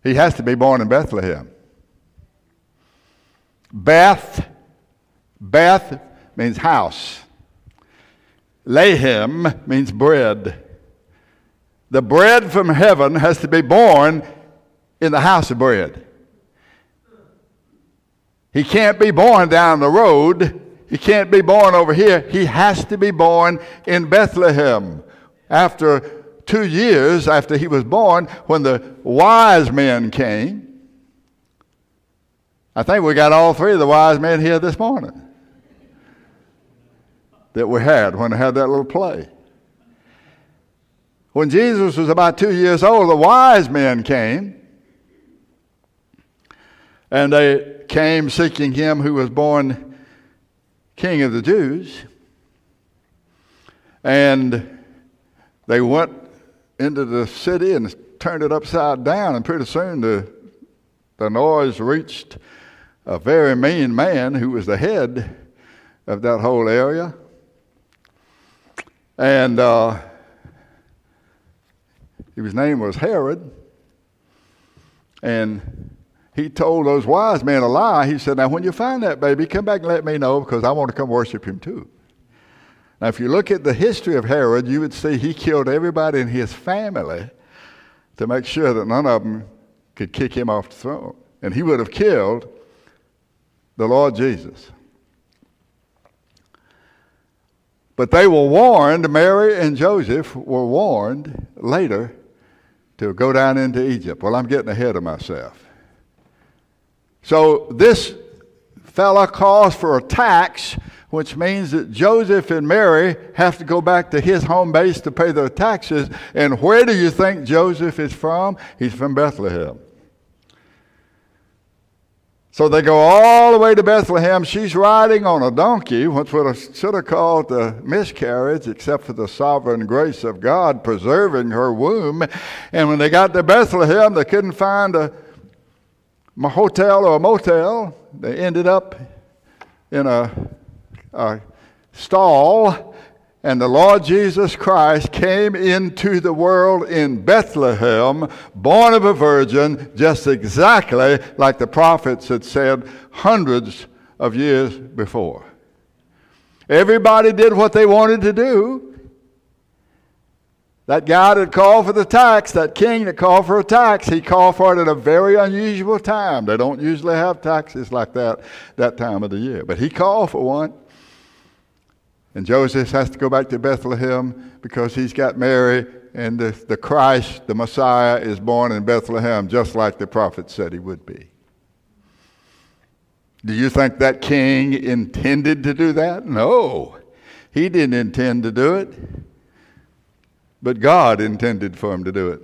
He has to be born in Bethlehem. Beth, Beth means house. Lehem means bread. The bread from heaven has to be born in the house of bread. He can't be born down the road he can't be born over here. He has to be born in Bethlehem. After two years after he was born, when the wise men came, I think we got all three of the wise men here this morning that we had when we had that little play. When Jesus was about two years old, the wise men came. And they came seeking him who was born king of the Jews. And they went into the city and turned it upside down, and pretty soon the, the noise reached a very mean man who was the head of that whole area. And uh, his name was Herod. And he told those wise men a lie. He said, Now, when you find that baby, come back and let me know because I want to come worship him too. Now, if you look at the history of Herod, you would see he killed everybody in his family to make sure that none of them could kick him off the throne. And he would have killed the Lord Jesus. But they were warned, Mary and Joseph were warned later to go down into Egypt. Well, I'm getting ahead of myself. So this fella calls for a tax which means that Joseph and Mary have to go back to his home base to pay their taxes. And where do you think Joseph is from? He's from Bethlehem. So they go all the way to Bethlehem. She's riding on a donkey, which would have, should have called a miscarriage, except for the sovereign grace of God preserving her womb. And when they got to Bethlehem, they couldn't find a, a hotel or a motel. They ended up in a, a stall and the Lord Jesus Christ came into the world in Bethlehem, born of a virgin, just exactly like the prophets had said hundreds of years before. Everybody did what they wanted to do. That guy that called for the tax, that king that called for a tax, he called for it at a very unusual time. They don't usually have taxes like that that time of the year. But he called for one. And Joseph has to go back to Bethlehem because he's got Mary, and the, the Christ, the Messiah, is born in Bethlehem, just like the prophet said he would be. Do you think that king intended to do that? No. He didn't intend to do it, but God intended for him to do it.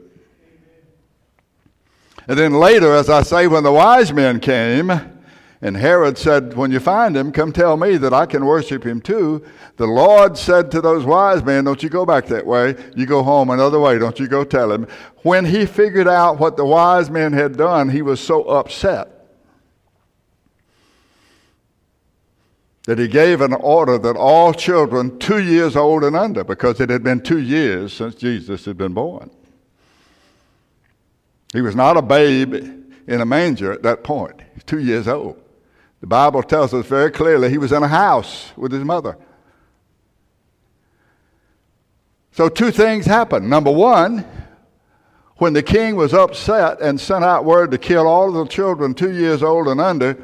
And then later, as I say, when the wise men came, and Herod said, When you find him, come tell me that I can worship him too. The Lord said to those wise men, Don't you go back that way. You go home another way. Don't you go tell him. When he figured out what the wise men had done, he was so upset that he gave an order that all children two years old and under, because it had been two years since Jesus had been born. He was not a babe in a manger at that point. He's point, two years old. The Bible tells us very clearly he was in a house with his mother. So, two things happened. Number one, when the king was upset and sent out word to kill all of the children two years old and under,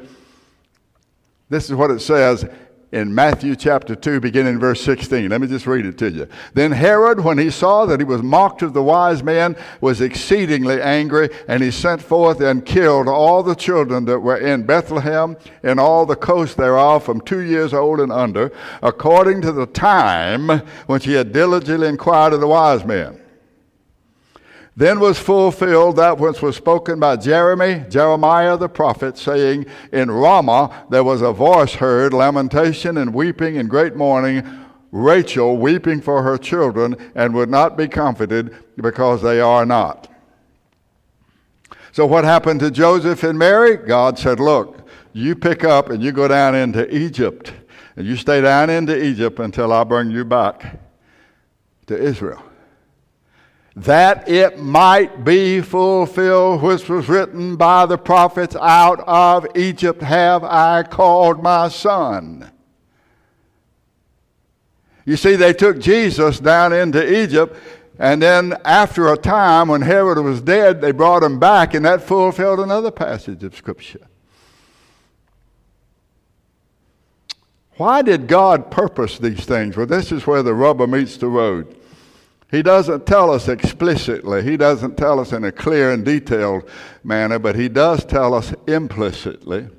this is what it says in Matthew chapter 2, beginning verse 16. Let me just read it to you. Then Herod, when he saw that he was mocked of the wise men, was exceedingly angry, and he sent forth and killed all the children that were in Bethlehem and all the coast thereof from two years old and under, according to the time which he had diligently inquired of the wise men. Then was fulfilled that which was spoken by Jeremy, Jeremiah the prophet, saying, In Ramah there was a voice heard, lamentation and weeping and great mourning, Rachel weeping for her children, and would not be comforted because they are not. So, what happened to Joseph and Mary? God said, Look, you pick up and you go down into Egypt, and you stay down into Egypt until I bring you back to Israel that it might be fulfilled which was written by the prophets out of Egypt have I called my son. You see, they took Jesus down into Egypt, and then after a time when Herod was dead, they brought him back, and that fulfilled another passage of Scripture. Why did God purpose these things? Well, this is where the rubber meets the road. He doesn't tell us explicitly, he doesn't tell us in a clear and detailed manner, but he does tell us implicitly,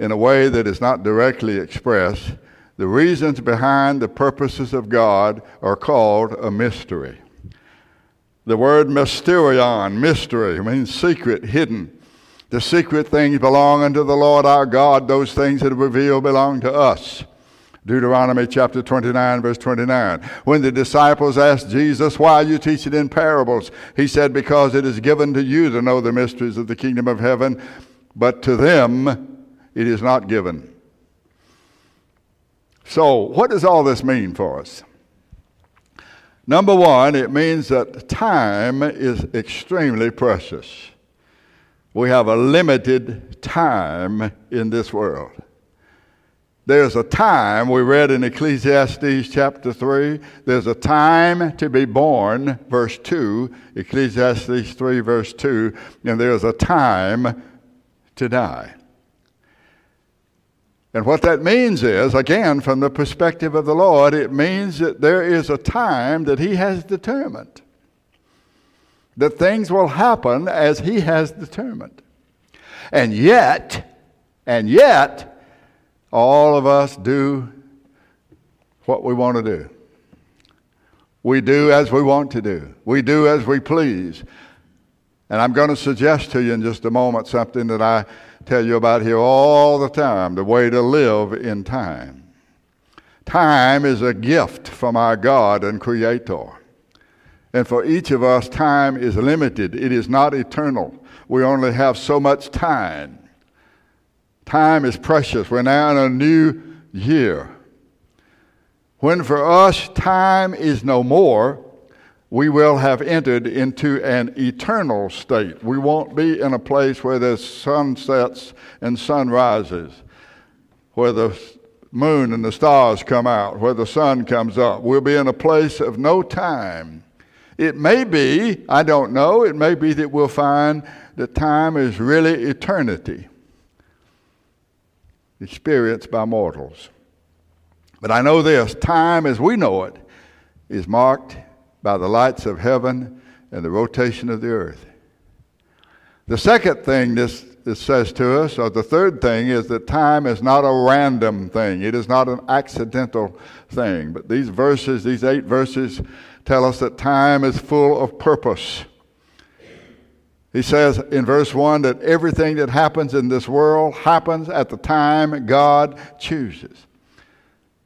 in a way that is not directly expressed. The reasons behind the purposes of God are called a mystery. The word mysterion, mystery, means secret, hidden. The secret things belong unto the Lord our God, those things that are revealed belong to us. Deuteronomy chapter 29, verse 29. When the disciples asked Jesus, Why are you teaching in parables? He said, Because it is given to you to know the mysteries of the kingdom of heaven, but to them it is not given. So, what does all this mean for us? Number one, it means that time is extremely precious. We have a limited time in this world. There's a time, we read in Ecclesiastes chapter 3, there's a time to be born, verse 2, Ecclesiastes 3, verse 2, and there's a time to die. And what that means is, again, from the perspective of the Lord, it means that there is a time that He has determined. That things will happen as He has determined. And yet, and yet, all of us do what we want to do. We do as we want to do. We do as we please. And I'm going to suggest to you in just a moment something that I tell you about here all the time the way to live in time. Time is a gift from our God and Creator. And for each of us, time is limited, it is not eternal. We only have so much time. Time is precious. We're now in a new year. When for us time is no more, we will have entered into an eternal state. We won't be in a place where there's sunsets and sunrises, where the moon and the stars come out, where the sun comes up. We'll be in a place of no time. It may be, I don't know, it may be that we'll find that time is really eternity, experienced by mortals. But I know this time as we know it is marked by the lights of heaven and the rotation of the earth. The second thing this, this says to us, or the third thing, is that time is not a random thing. It is not an accidental thing. But these verses, these eight verses, tell us that time is full of purpose. He says in verse 1 that everything that happens in this world happens at the time God chooses.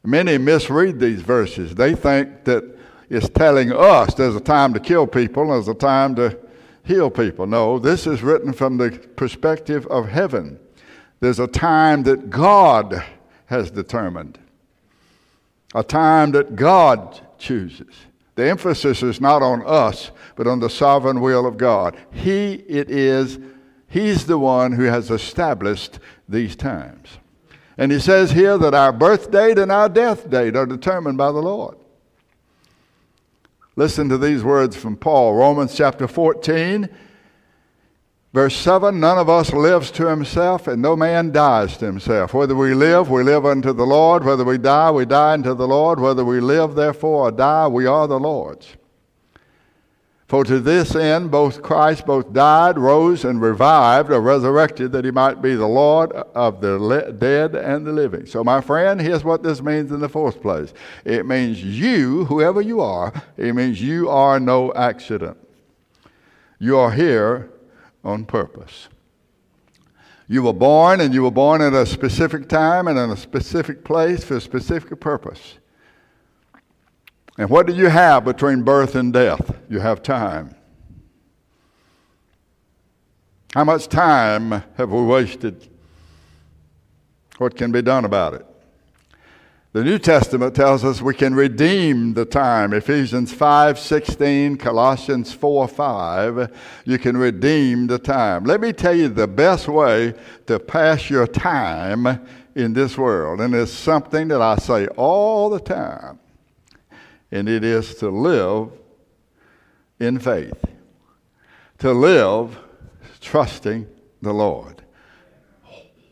Many misread these verses. They think that it's telling us there's a time to kill people and there's a time to heal people. No, this is written from the perspective of heaven. There's a time that God has determined, a time that God chooses. The emphasis is not on us, but on the sovereign will of God. He it is, He's the one who has established these times. And He says here that our birth date and our death date are determined by the Lord. Listen to these words from Paul, Romans chapter 14, verse 7 None of us lives to himself, and no man dies to himself. Whether we live, we live unto the Lord. Whether we die, we die unto the Lord. Whether we live, therefore, or die, we are the Lord's. For to this end both Christ both died, rose, and revived, or resurrected, that he might be the Lord of the dead and the living. So, my friend, here's what this means in the fourth place it means you, whoever you are, it means you are no accident. You are here on purpose. You were born, and you were born at a specific time and in a specific place for a specific purpose. And what do you have between birth and death? You have time. How much time have we wasted? What can be done about it? The New Testament tells us we can redeem the time. Ephesians 5:16, Colossians 4:5, you can redeem the time. Let me tell you the best way to pass your time in this world, and it's something that I say all the time and it is to live in faith, to live trusting the Lord.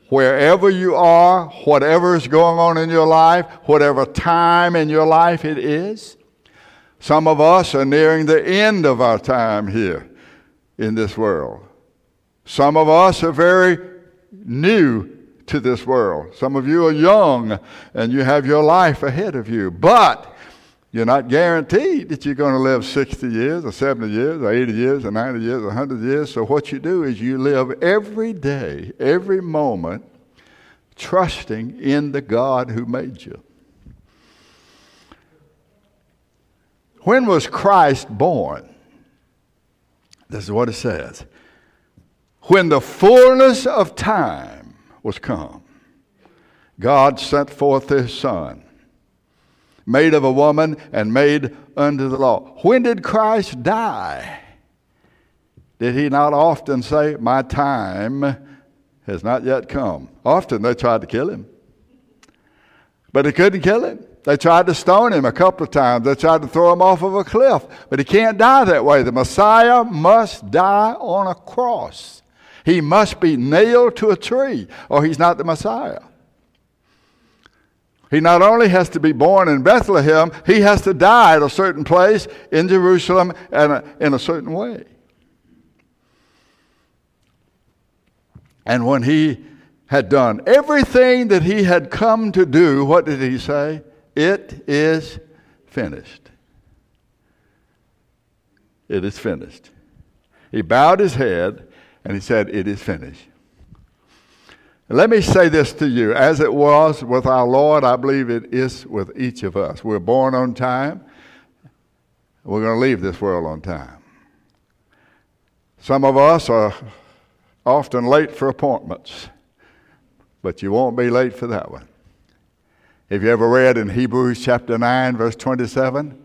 Wherever you are, whatever is going on in your life, whatever time in your life it is, some of us are nearing the end of our time here in this world. Some of us are very new to this world. Some of you are young and you have your life ahead of you. But you're not guaranteed that you're going to live 60 years or 70 years or 80 years or 90 years or 100 years. So, what you do is you live every day, every moment, trusting in the God who made you. When was Christ born? This is what it says. When the fullness of time was come, God sent forth his Son made of a woman and made under the law. When did Christ die? Did he not often say, My time has not yet come? Often they tried to kill him, but they couldn't kill him. They tried to stone him a couple of times. They tried to throw him off of a cliff, but he can't die that way. The Messiah must die on a cross. He must be nailed to a tree, or he's not the Messiah. He not only has to be born in Bethlehem, he has to die at a certain place in Jerusalem and uh, in a certain way. And when he had done everything that he had come to do, what did he say? It is finished. It is finished. He bowed his head and he said, It is finished. Let me say this to you. As it was with our Lord, I believe it is with each of us. We're born on time. We're going to leave this world on time. Some of us are often late for appointments, but you won't be late for that one. Have you ever read in Hebrews chapter 9, verse 27?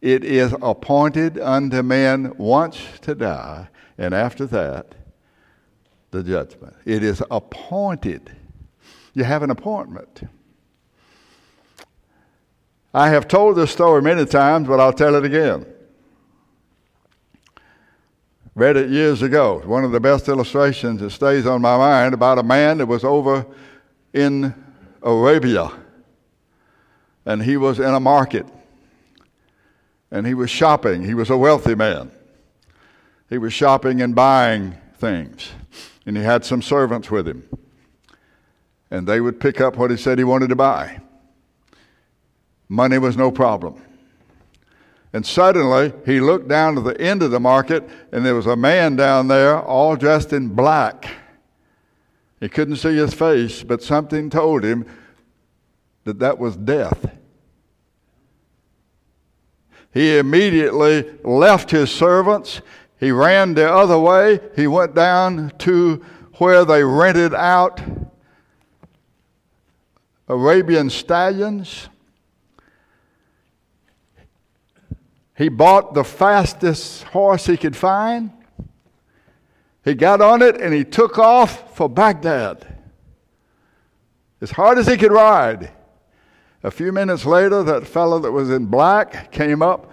It is appointed unto men once to die, and after that, the judgment. It is appointed. You have an appointment. I have told this story many times, but I'll tell it again. Read it years ago. One of the best illustrations that stays on my mind about a man that was over in Arabia. And he was in a market. And he was shopping. He was a wealthy man. He was shopping and buying things and he had some servants with him. And they would pick up what he said he wanted to buy. Money was no problem. And suddenly he looked down to the end of the market, and there was a man down there all dressed in black. He couldn't see his face, but something told him that that was death. He immediately left his servants he ran the other way. He went down to where they rented out Arabian stallions. He bought the fastest horse he could find. He got on it and he took off for Baghdad as hard as he could ride. A few minutes later, that fellow that was in black came up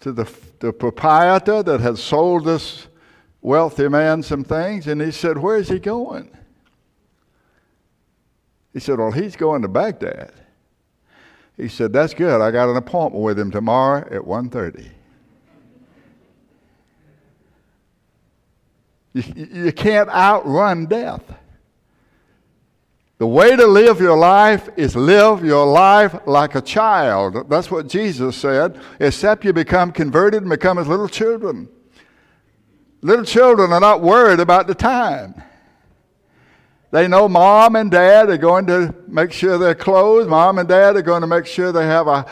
to the the proprietor that had sold this wealthy man some things, and he said, Where is he going? He said, Well, he's going to Baghdad. He said, That's good. I got an appointment with him tomorrow at 1.30. You, you can't outrun death. The way to live your life is live your life like a child. That's what Jesus said, except you become converted and become as little children. Little children are not worried about the time. They know mom and dad are going to make sure they're clothed. Mom and dad are going to make sure they have a,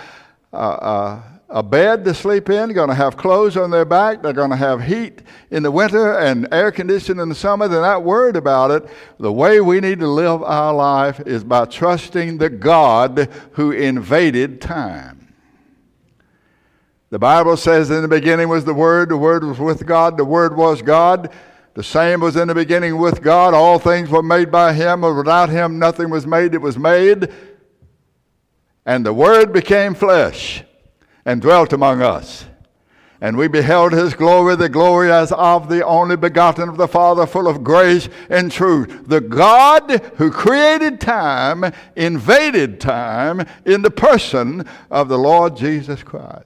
a, a a bed to sleep in, going to have clothes on their back, they're going to have heat in the winter and air conditioning in the summer. They're not worried about it. The way we need to live our life is by trusting the God who invaded time. The Bible says in the beginning was the Word, the Word was with God, the Word was God. The same was in the beginning with God. All things were made by Him, without Him nothing was made that was made. And the Word became flesh and dwelt among us. And we beheld his glory, the glory as of the only begotten of the Father, full of grace and truth. The God who created time invaded time in the person of the Lord Jesus Christ.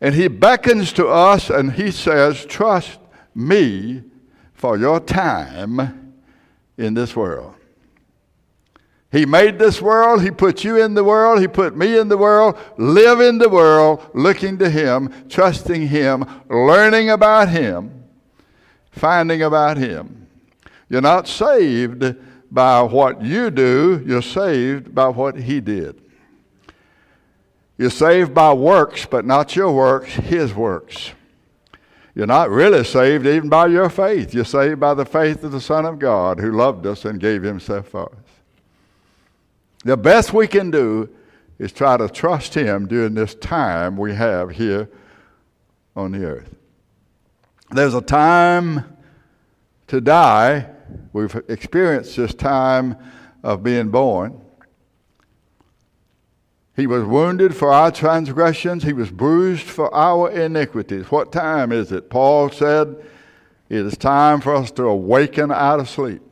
And he beckons to us and he says, Trust me for your time in this world. He made this world. He put you in the world. He put me in the world. Live in the world, looking to Him, trusting Him, learning about Him, finding about Him. You're not saved by what you do, you're saved by what He did. You're saved by works, but not your works, His works. You're not really saved even by your faith. You're saved by the faith of the Son of God who loved us and gave Himself for us. The best we can do is try to trust Him during this time we have here on the earth. There's a time to die. We've experienced this time of being born. He was wounded for our transgressions, He was bruised for our iniquities. What time is it? Paul said, It is time for us to awaken out of sleep.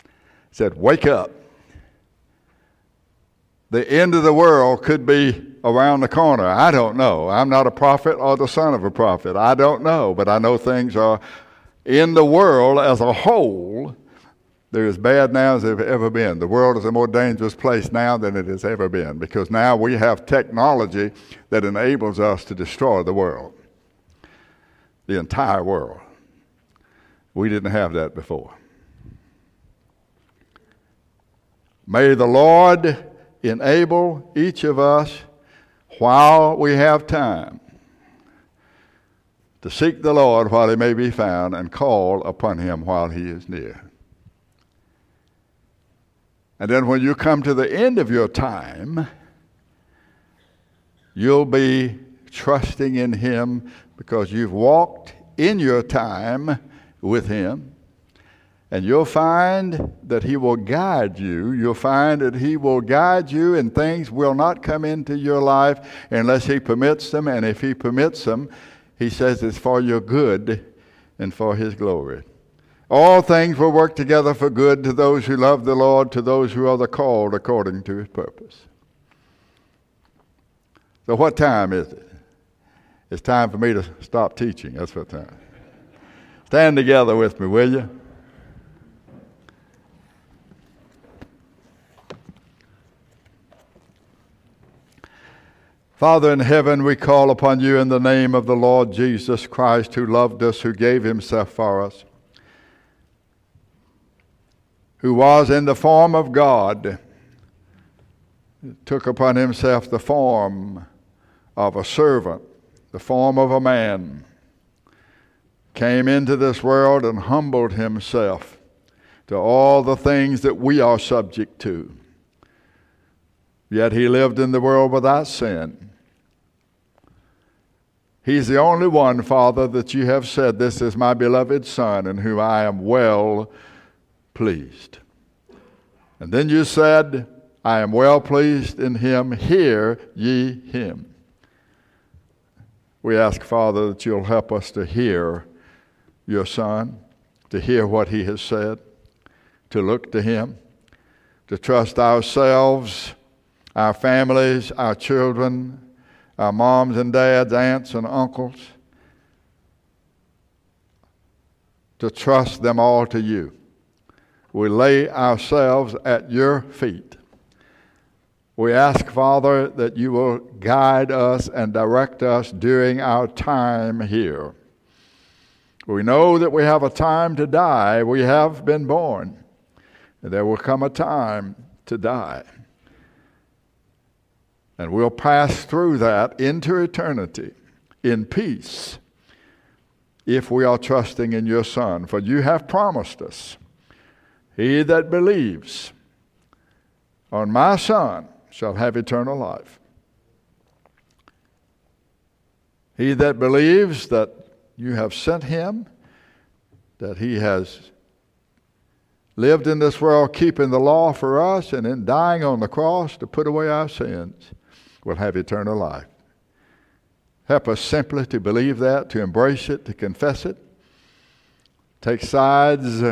He said, Wake up the end of the world could be around the corner. I don't know. I'm not a prophet or the son of a prophet. I don't know, but I know things are in the world as a whole They're as bad now as they've ever been. The world is a more dangerous place now than it has ever been because now we have technology that enables us to destroy the world, the entire world. We didn't have that before. May the Lord enable each of us while we have time to seek the Lord while he may be found and call upon him while he is near. And then when you come to the end of your time, you'll be trusting in him because you've walked in your time with him. And you'll find that He will guide you. You'll find that He will guide you, and things will not come into your life unless He permits them. And if He permits them, He says it's for your good and for His glory. All things will work together for good to those who love the Lord, to those who are the called according to His purpose. So, what time is it? It's time for me to stop teaching. That's what time. Stand together with me, will you? Father in heaven, we call upon you in the name of the Lord Jesus Christ, who loved us, who gave himself for us, who was in the form of God, took upon himself the form of a servant, the form of a man, came into this world and humbled himself to all the things that we are subject to. Yet he lived in the world without sin. He's the only one, Father, that you have said, This is my beloved Son, in whom I am well pleased. And then you said, I am well pleased in him. Hear ye him. We ask, Father, that you'll help us to hear your Son, to hear what he has said, to look to him, to trust ourselves, our families, our children, our moms and dads, aunts and uncles, to trust them all to you. We lay ourselves at your feet. We ask, Father, that you will guide us and direct us during our time here. We know that we have a time to die. We have been born. There will come a time to die. And we'll pass through that into eternity in peace if we are trusting in your Son. For you have promised us, He that believes on my Son shall have eternal life. He that believes that you have sent him, that he has lived in this world keeping the law for us and in dying on the cross to put away our sins, will have eternal life. Help us simply to believe that, to embrace it, to confess it, take sides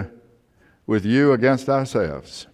with you against ourselves.